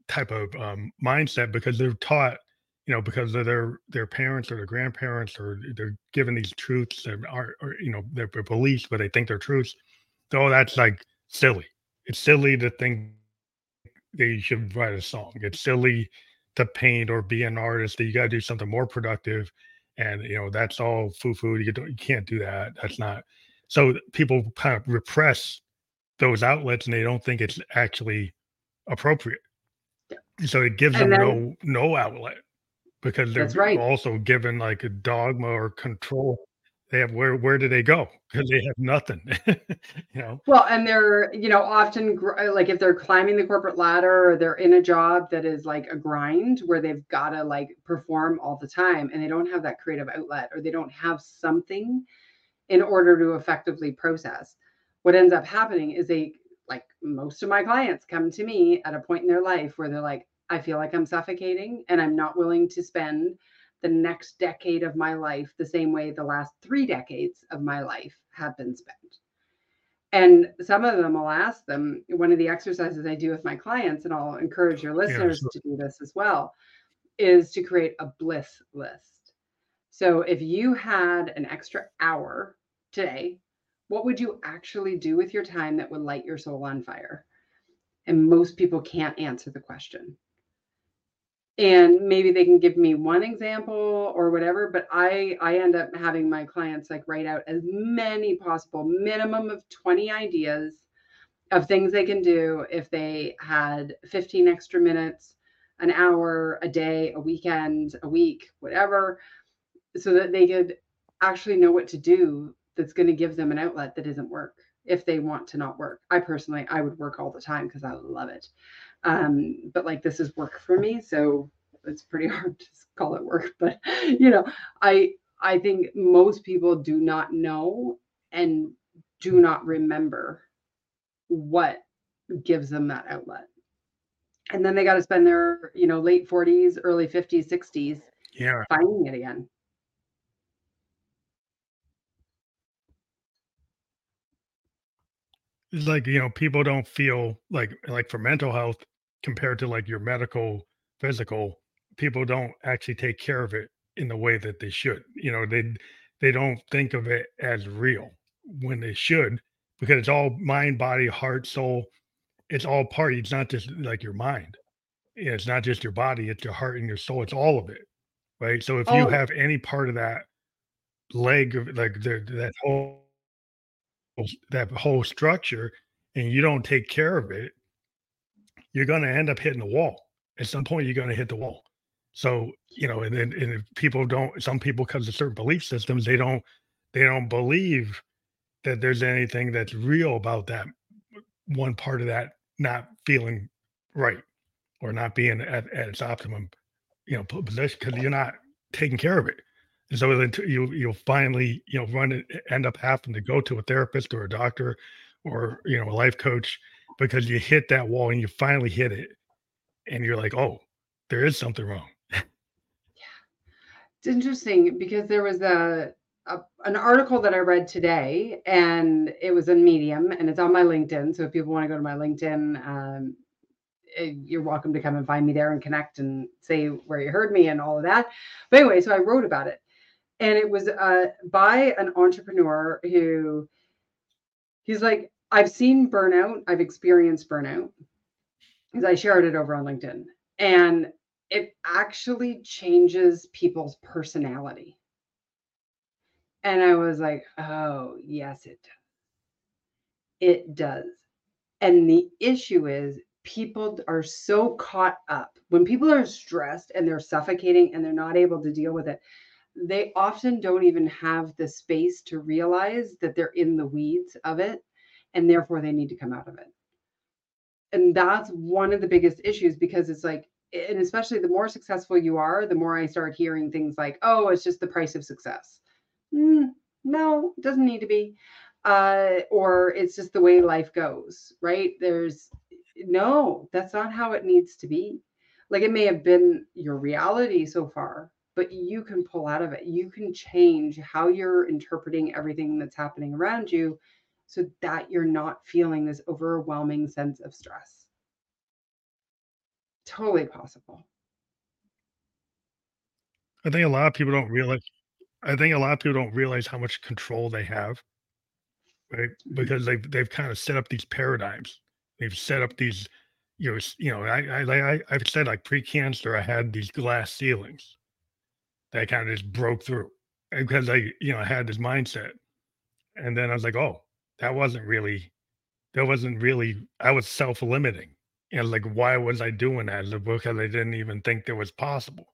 type of um, mindset because they're taught, you know, because of their their parents or their grandparents or they're given these truths that are, or you know, their beliefs, but they think they're truths. So that's like silly. It's silly to think that you should write a song. It's silly to paint or be an artist. That you got to do something more productive, and you know that's all foo foo. You you can't do that. That's not. So people kind of repress those outlets, and they don't think it's actually appropriate. So it gives And them then no no outlet because they're right. also given like a dogma or control. They have where where do they go? Because they have nothing. you know. Well, and they're, you know, often uh, like if they're climbing the corporate ladder or they're in a job that is like a grind where they've got to like perform all the time and they don't have that creative outlet or they don't have something in order to effectively process. What ends up happening is they, like most of my clients, come to me at a point in their life where they're like, I feel like I'm suffocating and I'm not willing to spend the next decade of my life the same way the last three decades of my life have been spent. And some of them I'll ask them, one of the exercises I do with my clients, and I'll encourage your Yeah. listeners So to do this as well, is to create a bliss list. So if you had an extra hour today, what would you actually do with your time that would light your soul on fire? And most people can't answer the question. And maybe they can give me one example or whatever, but I I end up having my clients like write out as many possible minimum of 20 ideas of things they can do if they had 15 extra minutes, an hour, a day, a weekend, a week, whatever, so that they could actually know what to do that's going to give them an outlet that isn't work if they want to not work. I personally, I would work all the time because I love it. Um, but like this is work for me, so it's pretty hard to call it work. But you know, I I think most people do not know and do not remember what gives them that outlet. And then they got to spend their, you know, late 40s, early 50s, 60s yeah, finding it again. Like you know people don't feel like like for mental health compared to like your medical physical people don't actually take care of it in the way that they should you know they they don't think of it as real when they should because it's all mind body heart soul it's all part it's not just like your mind it's not just your body it's your heart and your soul it's all of it right? So if you Oh, have any part of that leg of like the, that whole that whole structure and you don't take care of it you're going to end up hitting the wall. At some point, you're going to hit the wall. So, you know, and then and if people don't, some people because of certain belief systems, they don't, they don't believe that there's anything that's real about that one part of that not feeling right or not being at, at its optimum, you know, position because you're not taking care of it. And so then you you'll finally you know run it end up having to go to a therapist or a doctor or you know a life coach because you hit that wall and you finally hit it. And you're like oh there is something wrong. Yeah. It's interesting because there was a, a, an article that i read today and it was in medium and it's on my linkedin. So if people want to go to my linkedin um, eh, you're welcome to come and find me there and connect and say where you heard me and all of that. But anyway so i wrote about it and it was uh, by an entrepreneur who he's like i've seen burnout i've experienced burnout. Because i shared it over on linkedin. And it actually changes people's personality. And i was like oh yes it does. It does. And the issue is people are so caught up. When people are stressed and they're suffocating and they're not able to deal with it they often don't even have the space to realize that they're in the weeds of it and therefore they need to come out of it. And that's one of the biggest issues because it's like and especially the more successful you are the more i start hearing things like oh it's just the price of success. Mm, no it doesn't need to be. Uh, or it's just the way life goes right? There's no that's not how it needs to be. Like it may have been your reality so far but you can pull out of it. You can change how you're interpreting everything that's happening around you so that you're not feeling this overwhelming sense of stress. Totally possible. I think a lot of people don't realize I think a lot of people don't realize how much control they have. Right? Mm-hmm. Because they've they've kind of set up these paradigms. They've set up these, you know, you know, I I, I I've said like pre-cancer, I had these glass ceilings that kind of just broke through because I, you know, I had this mindset. And then I was like, oh, that wasn't really, that wasn't really, I was self limiting. And like, why was I doing that? Because I didn't even think that was possible.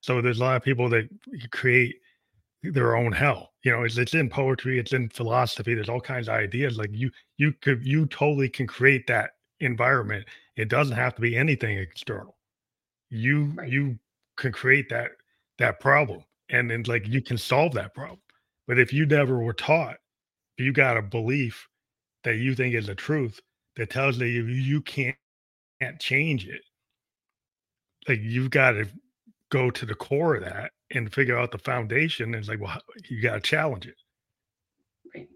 So there's a lot of people that create their own hell. You know, it's, it's in poetry, it's in philosophy. There's all kinds of ideas. Like you, you could, you totally can create that environment. It doesn't have to be anything external. You, right. you can create that that problem and then like you can solve that problem. But if you never were taught you got a belief that you think is the truth that tells you you can't, can't change it like you've got to go to the core of that and figure out the foundation and it's like well you got to challenge it. Right.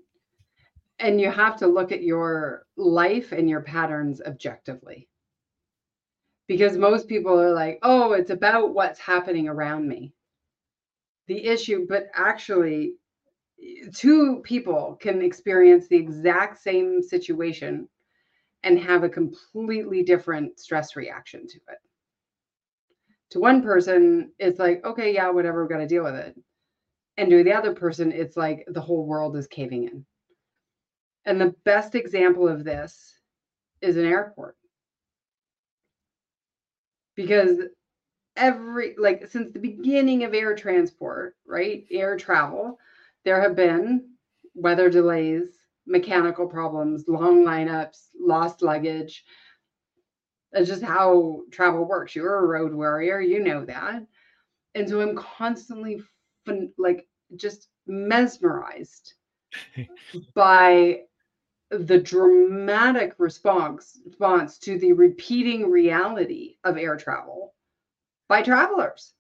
And you have to look at your life and your patterns objectively because most people are like, oh, it's about what's happening around me. The issue, but actually, two people can experience the exact same situation and have a completely different stress reaction to it. To one person, it's like, okay, yeah, whatever, we've got to deal with it. And to the other person, it's like the whole world is caving in. And the best example of this is an airport because every like since the beginning of air transport, right? Air travel, there have been weather delays, mechanical problems, long lineups, lost luggage. That's just how travel works. You're a road warrior, you know that. And so I'm constantly fun, like just mesmerized by the dramatic response response to the repeating reality of air travel by travelers.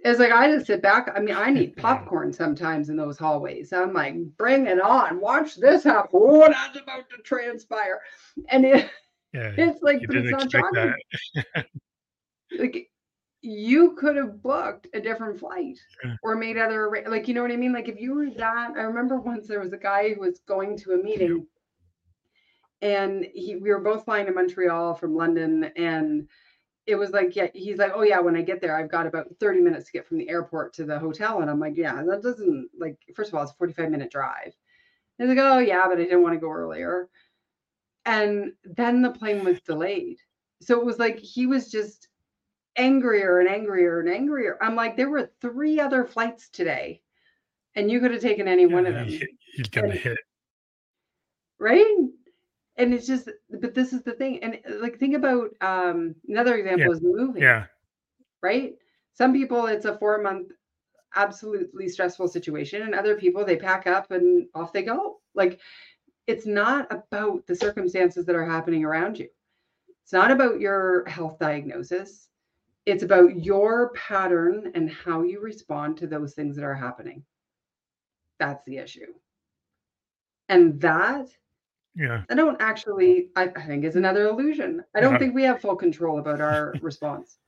It's like I just sit back. I mean, I need popcorn sometimes in those hallways. I'm like, bring it on. Watch this happen. Oh, that's about to transpire. And it, yeah, it's like, but it's not talking. like you could have booked a different flight yeah. or made other like you know what I mean? Like if you were that, I remember once there was a guy who was going to a meeting and he we were both flying to Montreal from London and it was like yeah he's like oh yeah when I get there I've got about 30 minutes to get from the airport to the hotel and I'm like yeah that doesn't like first of all it's a 45 minute drive. And he's like oh yeah but I didn't want to go earlier. And then the plane was delayed. So it was like he was just angrier and angrier and angrier. I'm like, there were three other flights today, and you could have taken any yeah, one of them. he's gonna and, hit. Right? And it's just, but this is the thing. And like, think about um, another example yeah. is moving. Yeah. Right? Some people, it's a four month absolutely stressful situation and other people they pack up and off they go like it's not about the circumstances that are happening around you it's not about your health diagnosis it's about your pattern and how you respond to those things that are happening that's the issue and that Yeah. i don't actually i, I think is another illusion i don't Yeah. think we have full control about our response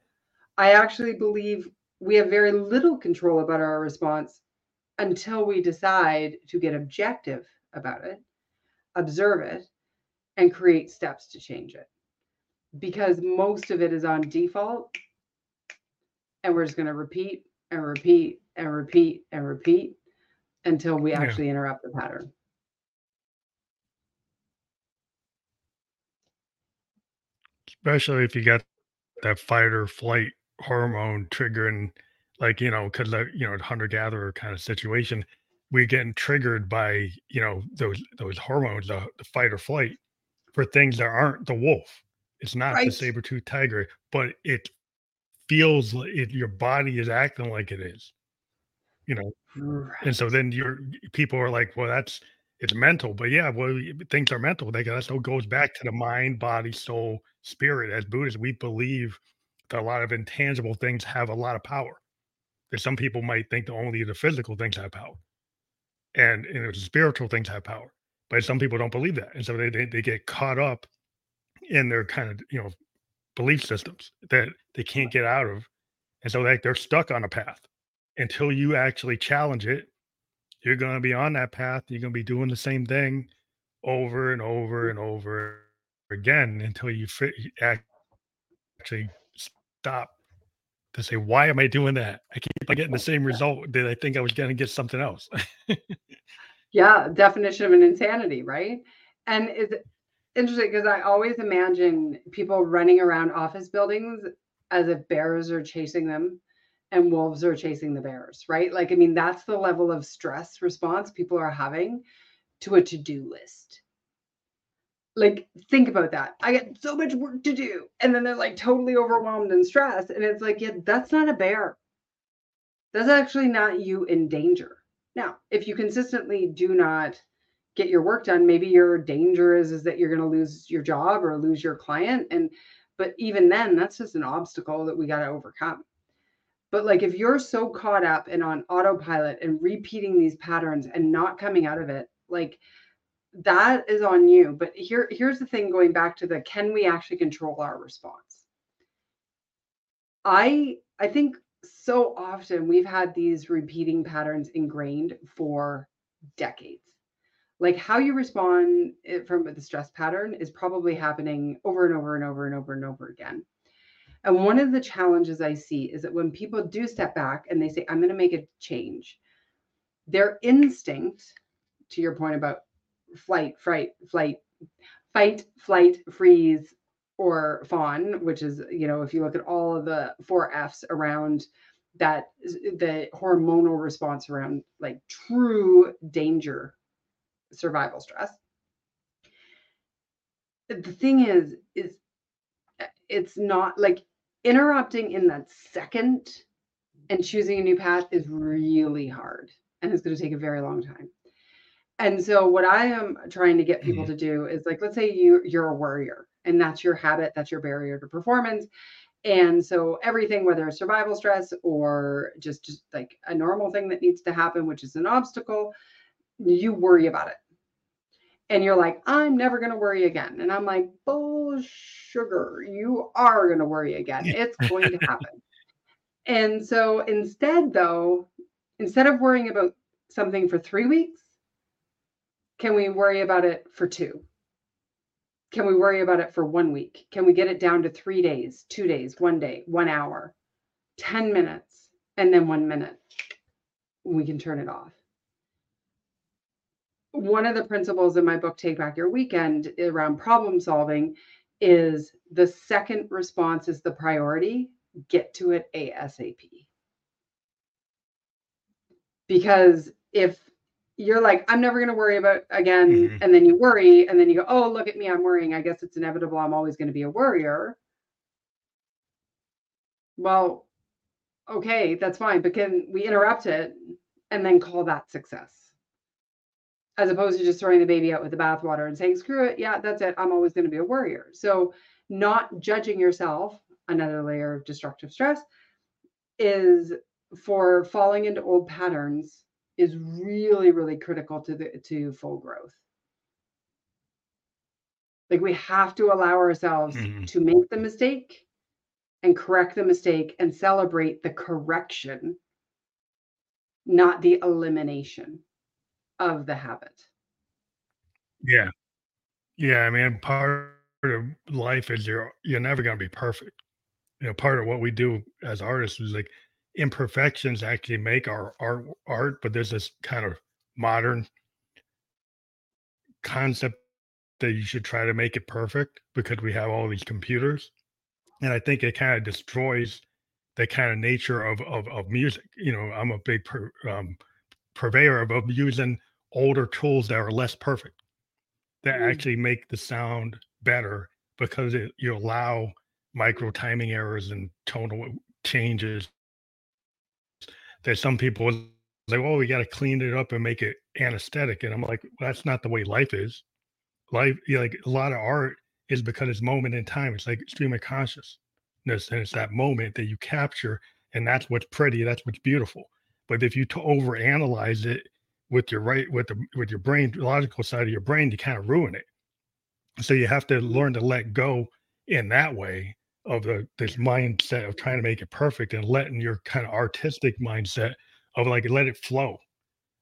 i actually believe we have very little control about our response until we decide to get objective about it, observe it, and create steps to change it. Because most of it is on default, and we're just going to repeat and repeat and repeat and repeat until we Yeah. actually interrupt the pattern. Especially if you got that fight or flight hormone triggering, like, you know, because, you know, hunter gatherer kind of situation, we're getting triggered by, you know, those those hormones, the, the fight or flight for things that aren't the wolf. It's not the saber tooth tiger, but it feels like it, your body is acting like it is, you know. And so then you're people are like, well, that's it's mental, but yeah, well, things are mental. They that's what goes back to the mind, body, soul, spirit. As Buddhists, we believe that a lot of intangible things have a lot of power. That some people might think that only the physical things have power, and and the spiritual things have power, but some people don't believe that, and so they they, they get caught up in their kind of you know belief systems that they can't get out of, and so like they're stuck on a path until you actually challenge it you're going to be on that path. You're going to be doing the same thing over and over mm. and over again until you actually stop to say, why am I doing that? I keep on getting the same result. Did I think I was going to get something else? Yeah, definition of an insanity, right? And it's interesting because I always imagine people running around office buildings as if bears are chasing them and wolves are chasing the bears, right? Like, I mean, that's the level of stress response people are having to a to do list. Like, think about that. I got so much work to do. And then they're like totally overwhelmed and stressed. And it's like, yeah, that's not a bear. That's actually not you in danger. Now, if you consistently do not get your work done, maybe your danger is, is that you're going to lose your job or lose your client. And, but even then, that's just an obstacle that we got to overcome. But like if you're so caught up and on autopilot and repeating these patterns and not coming out of it, like that is on you. But here, here's the thing going back to the can we actually control our response? I I think so often we've had these repeating patterns ingrained for decades. Like how you respond eh, from the stress pattern is probably happening over and over and over and over and over again. And one of the challenges I see is that when people do step back and they say, I'm going to make a change, their instinct, to your point about flight, fright, flight, fight, flight, freeze, or fawn, which is, you know, if you look at all of the four F's around that, the hormonal response around like true danger, survival stress. The thing is, is uh, it's not like interrupting in that second and choosing a new path is really hard and it's going to take a very long time. And so what I am trying to get people Mhm. to do is like let's say you you're a warrior and that's your habit, that's your barrier to performance. And so everything whether it's survival stress or just just like a normal thing that needs to happen which is an obstacle, you worry about it. And you're like, I'm never going to worry again. And I'm like, bull sugar, you are going to worry again. It's going to happen. And so instead, though, instead of worrying about something for three weeks, can we worry about it for two? Can we worry about it for one week? Can we get it down to three days, two days, one day, one hour, 10 minutes, and then one minute? We can turn it off. One of the principles in my book, Take Back Your Weekend, around problem solving is the second response is the priority. Get to it ASAP. Because if you're like, I'm never going to worry about again, Mhm. and then you worry, and then you go, oh, look at me, I'm worrying. I guess it's inevitable. I'm always going to be a worrier. Well, okay, that's fine, but can we interrupt it and then call that success? As opposed to just throwing the baby out with the bathwater and saying, screw it, yeah, that's it. I'm always going to be a warrior. So, not judging yourself, another layer of destructive stress, is for falling into old patterns is really, really critical to the to full growth. Like we have to allow ourselves Mhm. to make the mistake and correct the mistake and celebrate the correction, not the elimination of the habit. Yeah. Yeah, I mean, part of life is you're you're never gonna be perfect. You know, part of what we do as artists is like imperfections actually make our art art, but there's this kind of modern concept that you should try to make it perfect because we have all these computers. And I think it kind of destroys the kind of nature of of, of music. You know, I'm a big um, purveyor of, of using older tools that are less perfect that Mm. actually make the sound better because it, you allow micro timing errors and tonal changes that some people like, oh, we got to clean it up and make it anesthetic. And I'm like, that's not the way life is. Life, like a lot of art is because it's moment in time. It's like stream of consciousness. And it's that moment that you capture, and that's what's pretty, that's what's beautiful. But if you to overanalyze it with your right with the with your brain logical side of your brain, to kind of ruin it. So you have to learn to let go in that way of the this mindset of trying to make it perfect and letting your kind of artistic mindset of like let it flow.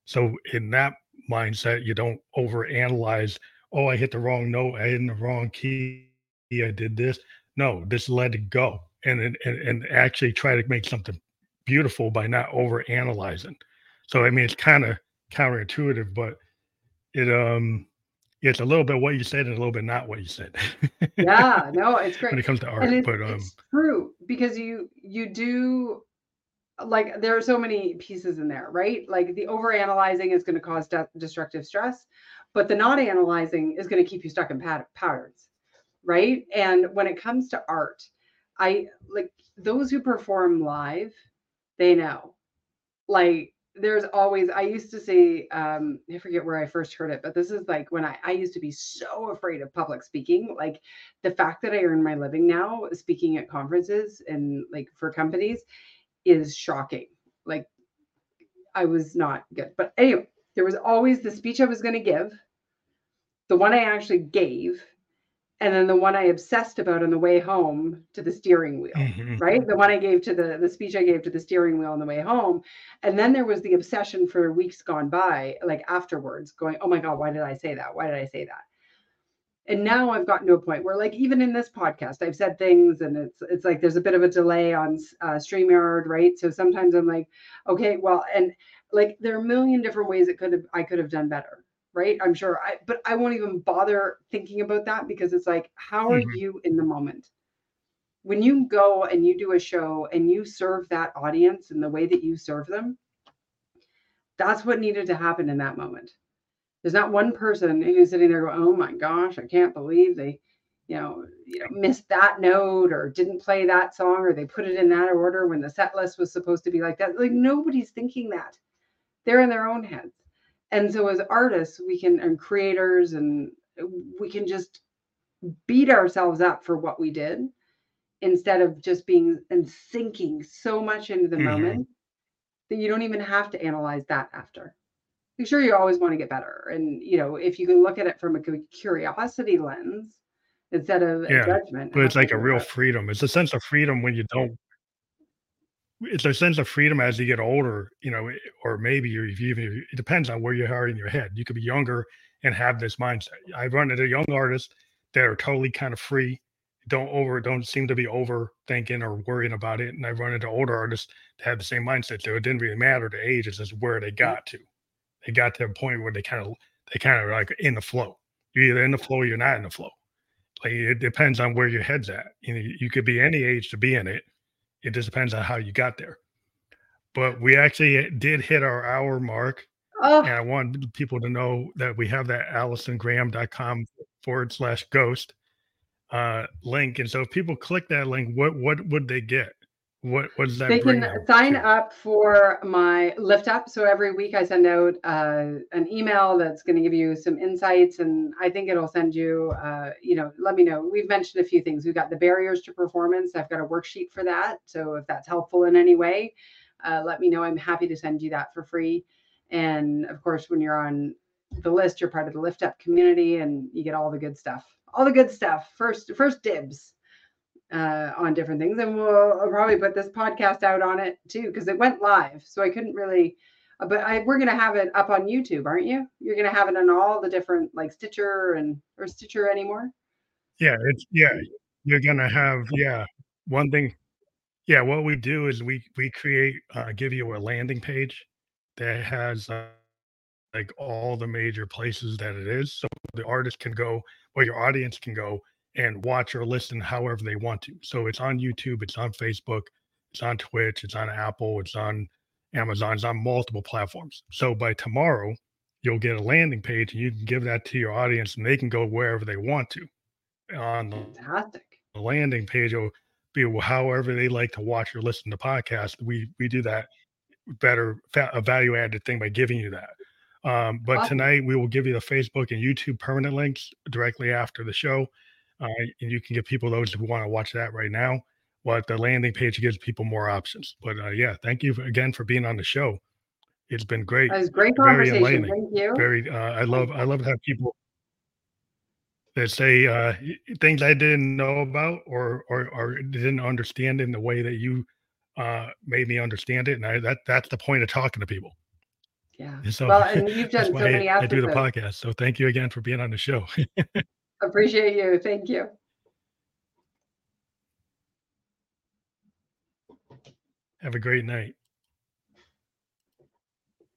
So in that mindset, you don't overanalyze, oh, I hit the wrong note, I hit the wrong key, I did this. No, just let it go and and, and and actually try to make something beautiful by not overanalyzing. So I mean it's kind of counterintuitive, but it um it's a little bit what you said and a little bit not what you said Yeah, no, it's great. when it comes to art. it's But um it's true because you you do like there are so many pieces in there, right? Like the over analyzing is going to cause de- destructive stress, but the not analyzing is going to keep you stuck in pat- patterns, right? And when it comes to art, I like those who perform live, they know. Like there's always I used to say um I forget where I first heard it, but this is like when I I used to be so afraid of public speaking. Like the fact that I earn my living now speaking at conferences and like for companies is shocking. Like I was not good. But anyway, there was always the speech I was going to give, the one I actually gave, and then the one I obsessed about on the way home to the steering wheel, mhm. right? The one I gave to the the speech I gave to the steering wheel on the way home. And then there was the obsession for weeks gone by, like afterwards, going, "Oh my god, why did I say that? Why did I say that?" and now I've gotten to a point where, like, even in this podcast, I've said things, and it's it's like there's a bit of a delay on uh, Streamyard, right? So sometimes I'm like, okay, well, and like there are a million different ways it could have I could have done better, right? I'm sure, I but I won't even bother thinking about that because it's like, how are Mhm. you in the moment? When you go and you do a show and you serve that audience in the way that you serve them, that's what needed to happen in that moment. There's not one person who's sitting there going, "Oh my gosh, I can't believe they, you know, you know, missed that note or didn't play that song or they put it in that order when the set list was supposed to be like that." Like nobody's thinking that. They're in their own heads. And so as artists, we can and creators and we can just beat ourselves up for what we did instead of just being and sinking so much into the Mhm. moment that you don't even have to analyze that after sure you always want to get better and you know if you can look at it from a curiosity lens instead of a Yeah, judgment but it's like a real freedom. It's a sense of freedom when you don't it's a sense of freedom as you get older, you know, or maybe you even it depends on where you are in your head. You could be younger and have this mindset. I've run into young artists that are totally kind of free, don't over don't seem to be overthinking or worrying about it. And I've run into older artists that have the same mindset. So it didn't really matter the age, it's just where they mm-hmm. got to. They got to a point where they kind of they kind of like in the flow. You're either in the flow or you're not in the flow. Like it depends on where your head's at. You know, you could be any age to be in it. It just depends on how you got there. But we actually did hit our hour mark. And oh I want people to know that we have that AllisonGraham.com forward slash ghost uh, link. And so if people click that link, what what would they get? What what does that They can sign up for my lift up. So every week I send out uh, an email that's going to give you some insights, and I think it'll send you, uh, you know, let me know. We've mentioned a few things. We've got the barriers to performance. I've got a worksheet for that. So if that's helpful in any way, uh, let me know. I'm happy to send you that for free. And of course, when you're on the list, you're part of the lift up community, and you get all the good stuff. All the good stuff. First, first dibs uh, on different things. And we'll I'll probably put this podcast out on it too because it went live. So I couldn't really, uh, but I, we're going to have it up on YouTube, aren't you? You're going to have it on all the different like Stitcher and or Stitcher anymore. Yeah, it's yeah. You're gonna have yeah. One thing, yeah. What we do is we we create uh, give you a landing page that has uh, like all the major places that it is, so the artist can go or your audience can go and watch or listen however they want to. So it's on YouTube, it's on Facebook, it's on Twitch, it's on Apple, it's on Amazon, it's on multiple platforms. So by tomorrow, you'll get a landing page and you can give that to your audience and they can go wherever they want to. On the Fantastic. the landing page will be however they like to watch or listen to podcasts. We we do that better a value added thing by giving you that. Um, but Awesome. tonight we will give you the Facebook and YouTube permanent links directly after the show. Uh, and you can give people those who want to watch that right now. But the landing page gives people more options. But uh, yeah, thank you again for being on the show. It's been great. It was great Very conversation. enlightening. Thank you. Very. Uh, I love. I love to have people that say uh, things I didn't know about or or or didn't understand in the way that you uh, made me understand it. And I, that that's the point of talking to people. Yeah. And So Well, and you've done so many I do the podcast. So thank you again for being on the show. Appreciate you. Thank you. Have a great night.